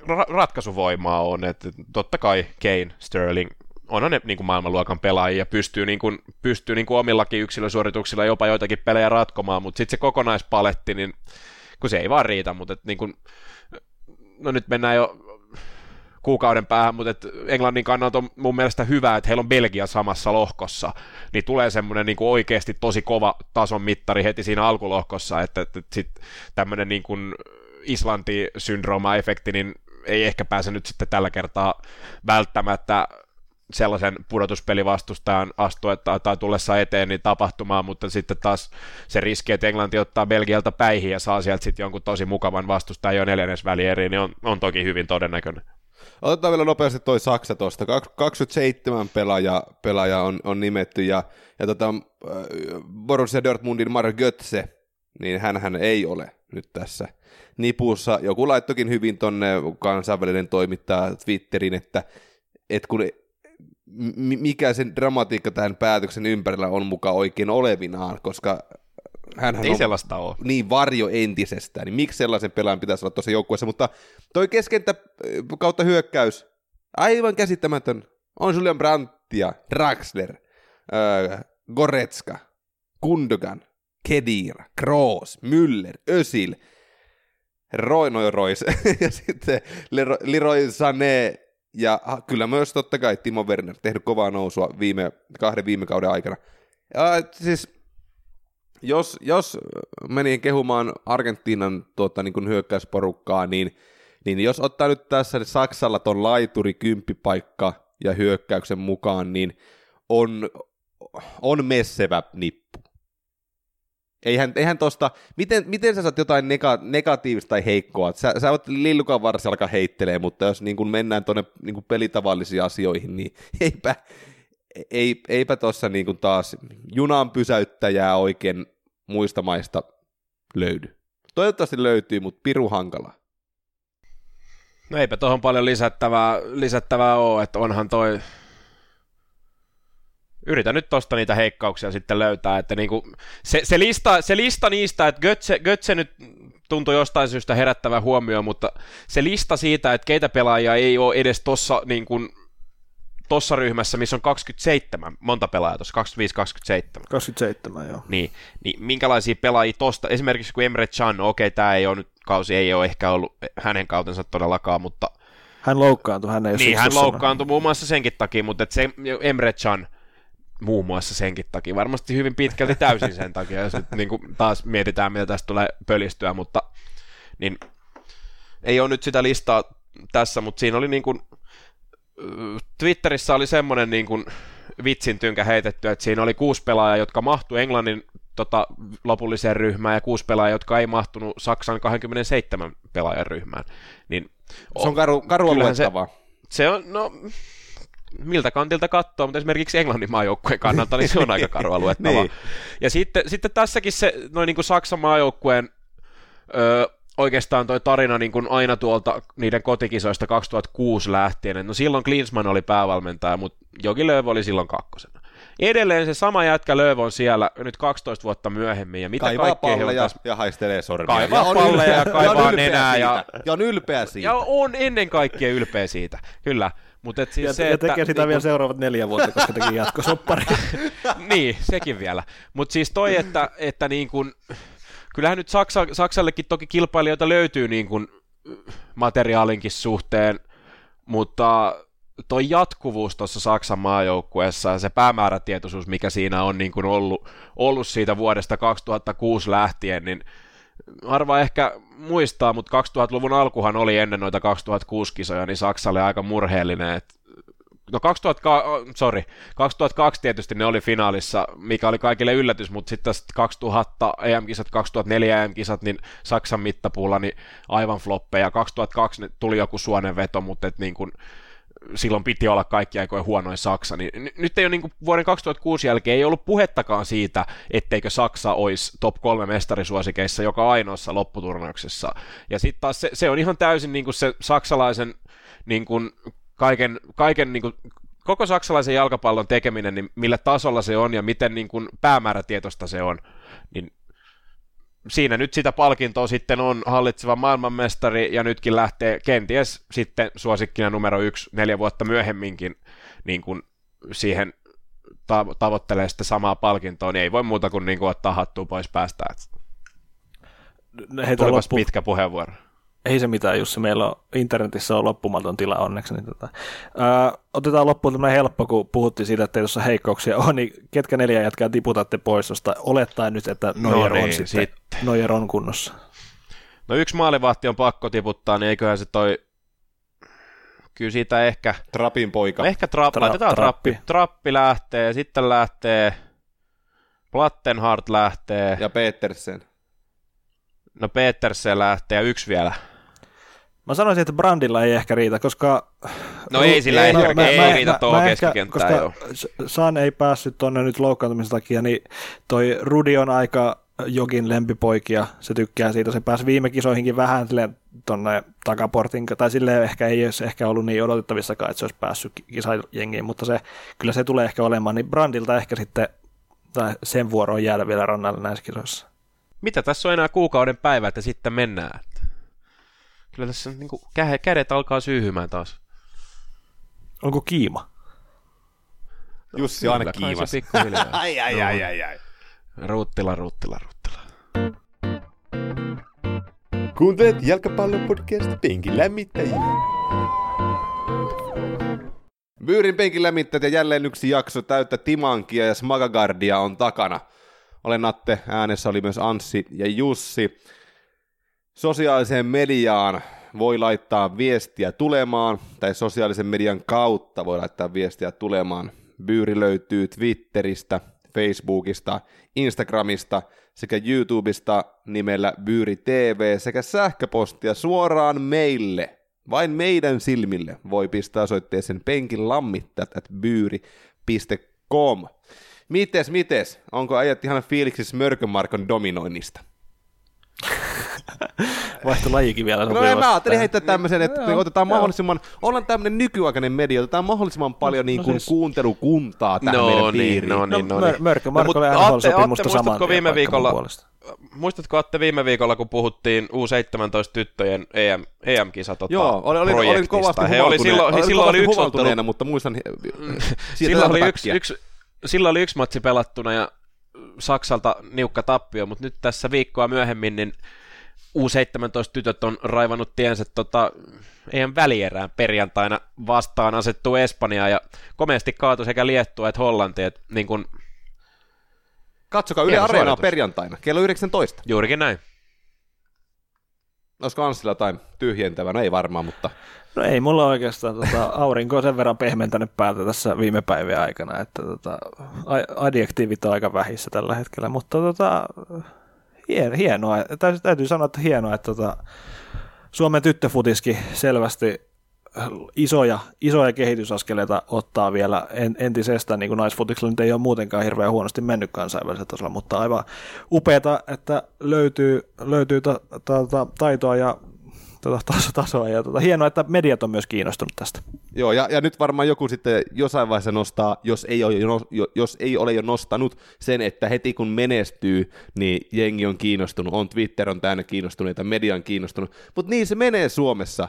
Speaker 3: ra- ratkaisuvoimaa on, että totta kai Kane, Sterling, on ne niin kuin maailmanluokan pelaajia pystyy, niin kuin, pystyy niin kuin omillakin yksilösuorituksilla jopa joitakin pelejä ratkomaan, mutta sitten se kokonaispaletti, niin kun se ei vaan riitä, mutta et, niin kuin, no nyt mennään jo kuukauden päähän, mutta et Englannin kannalta on mun mielestä hyvä, että heillä on Belgia samassa lohkossa, niin tulee semmoinen niin kuin oikeasti tosi kova tason mittari heti siinä alkulohkossa, että, että, että sitten tämmöinen niin kuin Islanti-syndrooma-efekti, niin ei ehkä pääse nyt sitten tällä kertaa välttämättä sellaisen pudotuspelivastustajan astuetta tai tullessa eteen niin tapahtumaan, mutta sitten taas se riski, että Englanti ottaa Belgialta päihin ja saa sieltä sitten jonkun tosi mukavan vastustajan jo neljännes välieriin, niin on, on toki hyvin todennäköinen.
Speaker 2: Otetaan vielä nopeasti toi Saksa tuosta. 27 pelaaja, pelaaja on, on nimetty ja, ja tota, Borussia Dortmundin Mario Götze, niin hän ei ole nyt tässä nipussa. Joku laittokin hyvin tonne kansainvälinen toimittaja Twitterin, että, että kun mikä sen dramatiikka tähän päätöksen ympärillä on mukaan oikein olevinaan, koska hän
Speaker 3: Ei
Speaker 2: on
Speaker 3: sellaista ole.
Speaker 2: niin varjo entisestään, niin miksi sellaisen pelaajan pitäisi olla tuossa joukkueessa, mutta toi keskentä kautta hyökkäys, aivan käsittämätön, on Julian Brandtia, Draxler, äh, Goretska, Kundogan, Kedira, Kroos, Müller, Ösil, Roy, no Royce, ja sitten Leroy, Sané, ja kyllä myös totta kai Timo Werner, tehnyt kovaa nousua viime, kahden viime kauden aikana. Ja, siis jos, jos meni kehumaan Argentiinan tuota, niin kuin hyökkäysporukkaa, niin, niin jos ottaa nyt tässä Saksalla ton laituri kymppipaikka ja hyökkäyksen mukaan, niin on, on messevä nippu. Eihän, eihän tosta, miten, miten sä saat jotain nega, negatiivista tai heikkoa? Sä, sä oot lillukan varsin alkaa heittelee, mutta jos niin kun mennään tuonne niin pelitavallisiin asioihin, niin eipä, ei, eipä tuossa niin kuin taas junan pysäyttäjää oikein muista maista löydy. Toivottavasti löytyy, mutta piru hankala.
Speaker 3: No eipä tuohon paljon lisättävää, lisättävää ole, että onhan toi... Yritä nyt tosta niitä heikkauksia sitten löytää, että niinku, se, se, lista, se lista niistä, että Götze, Götze nyt tuntui jostain syystä herättävän huomioon, mutta se lista siitä, että keitä pelaajia ei ole edes tuossa niin kuin, tossa ryhmässä, missä on 27, monta pelaajaa tuossa, 25-27.
Speaker 1: 27, joo.
Speaker 3: Niin, niin minkälaisia pelaajia tosta, esimerkiksi kun Emre Can, no okei, tämä ei ole nyt kausi, ei ole ehkä ollut hänen kautensa todellakaan, mutta
Speaker 1: Hän loukkaantui, hän ei
Speaker 3: niin, hän loukkaantui muun muassa senkin takia, mutta et se Emre Can muun muassa senkin takia, varmasti hyvin pitkälti täysin sen takia, jos nyt niin kuin taas mietitään, mitä tästä tulee pölistyä, mutta niin ei ole nyt sitä listaa tässä, mutta siinä oli niin kuin, Twitterissä oli semmoinen niin kuin vitsin tynkä heitetty, että siinä oli kuusi pelaajaa, jotka mahtu Englannin tota, lopulliseen ryhmään ja kuusi pelaajaa, jotka ei mahtunut Saksan 27 pelaajan ryhmään. Niin,
Speaker 2: se on karu, karua.
Speaker 3: Se, se on, no, miltä kantilta katsoo, mutta esimerkiksi Englannin maajoukkueen kannalta, niin se on aika karua luettavaa. niin. Ja sitten, sitten tässäkin se noin niin kuin Saksan maajoukkueen öö, oikeastaan toi tarina niin kuin aina tuolta niiden kotikisoista 2006 lähtien. No silloin Klinsman oli päävalmentaja, mutta Jogi Lööv oli silloin kakkosena. Edelleen se sama jätkä Lööv on siellä nyt 12 vuotta myöhemmin. Ja mitä
Speaker 2: kaivaa palleja taas... ja haistelee sormia.
Speaker 3: Kaivaa ja palleja ja kaivaa ja nenää. Ja...
Speaker 2: ja on ylpeä siitä.
Speaker 3: Ja on ennen kaikkea ylpeä siitä, kyllä. Mut et siis
Speaker 1: ja,
Speaker 3: se,
Speaker 1: ja tekee
Speaker 3: että,
Speaker 1: sitä niin, vielä seuraavat neljä vuotta, koska teki jatkosoppari.
Speaker 3: niin, sekin vielä. Mutta siis toi, että, että niin kun, kyllähän nyt Saksa, Saksallekin toki kilpailijoita löytyy niin kun materiaalinkin suhteen, mutta toi jatkuvuus tuossa Saksan maajoukkueessa ja se päämäärätietoisuus, mikä siinä on niin kuin ollut, ollut siitä vuodesta 2006 lähtien, niin harva ehkä muistaa, mutta 2000-luvun alkuhan oli ennen noita 2006 kisoja, niin Saksa oli aika murheellinen, että No 2000, sorry, 2002 tietysti ne oli finaalissa, mikä oli kaikille yllätys, mutta sitten 2000 EM-kisat, 2004 EM-kisat, niin Saksan mittapuulla niin aivan floppeja. 2002 tuli joku suonenveto, mutta et niin kuin, silloin piti olla kaikki aikojen huonoin Saksa, niin nyt ei ole niin kuin vuoden 2006 jälkeen ei ollut puhettakaan siitä, etteikö Saksa olisi top kolme mestarisuosikeissa joka ainoassa lopputurnauksessa. Ja sitten taas se, se, on ihan täysin niin kuin se saksalaisen niin kuin kaiken, kaiken niin kuin, koko saksalaisen jalkapallon tekeminen, niin millä tasolla se on ja miten niin kuin päämäärätietoista se on, niin siinä nyt sitä palkintoa sitten on hallitseva maailmanmestari ja nytkin lähtee kenties sitten suosikkina numero yksi neljä vuotta myöhemminkin niin kuin siihen ta- tavoittelee sitä samaa palkintoa, niin ei voi muuta kuin, niin kuin ottaa hattua pois päästä. Heitä loppu... pitkä puheenvuoro
Speaker 1: ei se mitään, Jussi, meillä on internetissä on loppumaton tila onneksi. Niin tota. Öö, otetaan loppuun tämmöinen helppo, kun puhuttiin siitä, että tuossa heikkouksia on, niin ketkä neljä jätkää tiputatte pois tuosta, olettaen nyt, että Neuer, no niin, on sitten, sitten. Neuer on kunnossa.
Speaker 3: No yksi maalivahti on pakko tiputtaa, niin eiköhän se toi kyllä siitä ehkä...
Speaker 2: Trapin poika.
Speaker 3: No ehkä tra- Tra- laitetaan trappi. trappi. Trappi lähtee, sitten lähtee Plattenhart lähtee.
Speaker 2: Ja Petersen.
Speaker 3: No Petersen lähtee ja yksi vielä.
Speaker 1: Mä sanoisin, että Brandilla ei ehkä riitä, koska...
Speaker 3: No ei sillä no, ehkä, mä, ei mä, riitä tuohon keskikenttään,
Speaker 1: koska San ei päässyt tuonne nyt loukkaantumisen takia, niin toi Rudi on aika jokin lempipoikia, se tykkää siitä, se pääsi viime kisoihinkin vähän tuonne takaportin, tai sille ehkä ei olisi ehkä ollut niin odotettavissakaan, että se olisi päässyt kisajengiin, mutta se, kyllä se tulee ehkä olemaan, niin Brandilta ehkä sitten tai sen vuoroon jäädä vielä rannalle näissä kisoissa.
Speaker 3: Mitä tässä on enää kuukauden päivä, että sitten mennään? Kyllä tässä niin kuin, kädet alkaa syyhymään taas.
Speaker 1: Onko kiima?
Speaker 2: Jussi on aina kiimas. ai, ai, ai, ai, ai.
Speaker 3: Ruuttila, ruuttila, ruuttila.
Speaker 2: Kuuntelet jalkapallon podcast Penkin lämmittäjiä. Byyrin penkin lämmittäjät ja jälleen yksi jakso täyttä Timankia ja Smagagardia on takana. Olen Natte, äänessä oli myös Anssi ja Jussi. Sosiaaliseen mediaan voi laittaa viestiä tulemaan, tai sosiaalisen median kautta voi laittaa viestiä tulemaan. Byyri löytyy Twitteristä, Facebookista, Instagramista sekä YouTubesta nimellä Byyri TV sekä sähköpostia suoraan meille. Vain meidän silmille voi pistää osoitteeseen penkin lammittajat at byyri.com. Mites, mites? Onko äijät ihan fiiliksissä Mörkömarkon dominoinnista?
Speaker 1: Vaihto lajikin vielä.
Speaker 2: No en mä ajattelin heittää tämmöisen, että no, otetaan mahdollisimman, ollaan tämmöinen nykyaikainen media, otetaan mahdollisimman paljon no, niin kuin no siis... kuuntelukuntaa tähän no, meidän niin, piiriin.
Speaker 3: No niin, no, no niin.
Speaker 1: Mörkö Marko no, NHL-sopimusta saman
Speaker 3: viime viikolla, muistatko Atte viime viikolla, kun puhuttiin U17-tyttöjen EM, EM-kisat tota,
Speaker 2: Joo, olin, olin, olin kovasti
Speaker 3: He oli silloin, olin silloin oli yksi ottelu,
Speaker 2: mutta muistan
Speaker 3: silloin oli yksi, yksi, silloin oli yksi matsi pelattuna ja Saksalta niukka tappio, mutta nyt tässä viikkoa myöhemmin niin U17-tytöt on raivannut tiensä tota, EM välierään perjantaina vastaan asettuu Espanja ja komeasti kaatu sekä Liettua että Hollanti. Et, niin kun...
Speaker 2: Katsokaa Yle Areenaa perjantaina, kello 19.
Speaker 3: Juurikin näin.
Speaker 2: olisiko Anssilla jotain tyhjentävää? No ei varmaan, mutta...
Speaker 1: No ei mulla oikeastaan tota, aurinko on sen verran pehmentänyt päätä tässä viime päivien aikana, että tota, adjektiivit on aika vähissä tällä hetkellä, mutta tota, hienoa, täytyy, täytyy sanoa, että hienoa, että tota, Suomen tyttöfutiskin selvästi isoja, isoja kehitysaskeleita ottaa vielä entisestä, niin kuin naisfutiksella nyt ei ole muutenkaan hirveän huonosti mennyt kansainvälisellä tasolla, mutta aivan upeata, että löytyy, löytyy ta, ta, ta, taitoa ja tota, tasoa. Ja tota, hienoa, että mediat on myös kiinnostunut tästä.
Speaker 2: Joo, ja, ja nyt varmaan joku sitten jossain vaiheessa nostaa, jos ei, ole jo, jos ei ole jo nostanut sen, että heti kun menestyy, niin jengi on kiinnostunut, on Twitter on täynnä kiinnostuneita, media on kiinnostunut, mutta niin se menee Suomessa.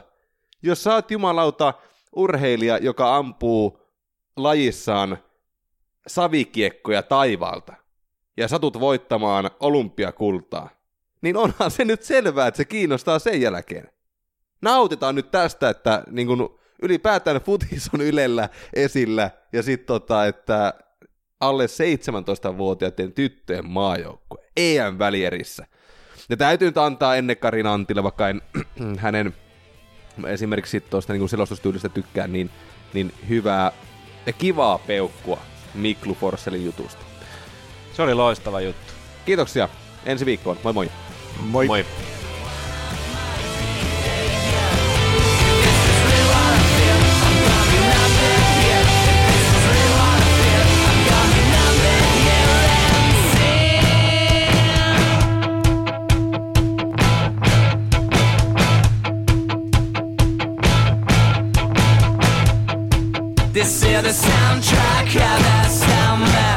Speaker 2: Jos sä oot jumalauta urheilija, joka ampuu lajissaan savikiekkoja taivaalta, ja satut voittamaan olympiakultaa, niin onhan se nyt selvää, että se kiinnostaa sen jälkeen nautitaan nyt tästä, että niin kun ylipäätään futis on Ylellä esillä, ja sitten tota, että alle 17-vuotiaiden tyttöjen maajoukkue EM-välierissä. Ja täytyy nyt antaa ennen Karin Antille, vaikka en hänen esimerkiksi tuosta niin selostustyylistä tykkään, niin, niin hyvää ja kivaa peukkua Miklu Forsselin jutusta.
Speaker 3: Se oli loistava juttu.
Speaker 2: Kiitoksia. Ensi viikkoon. Moi moi.
Speaker 3: Moi. moi.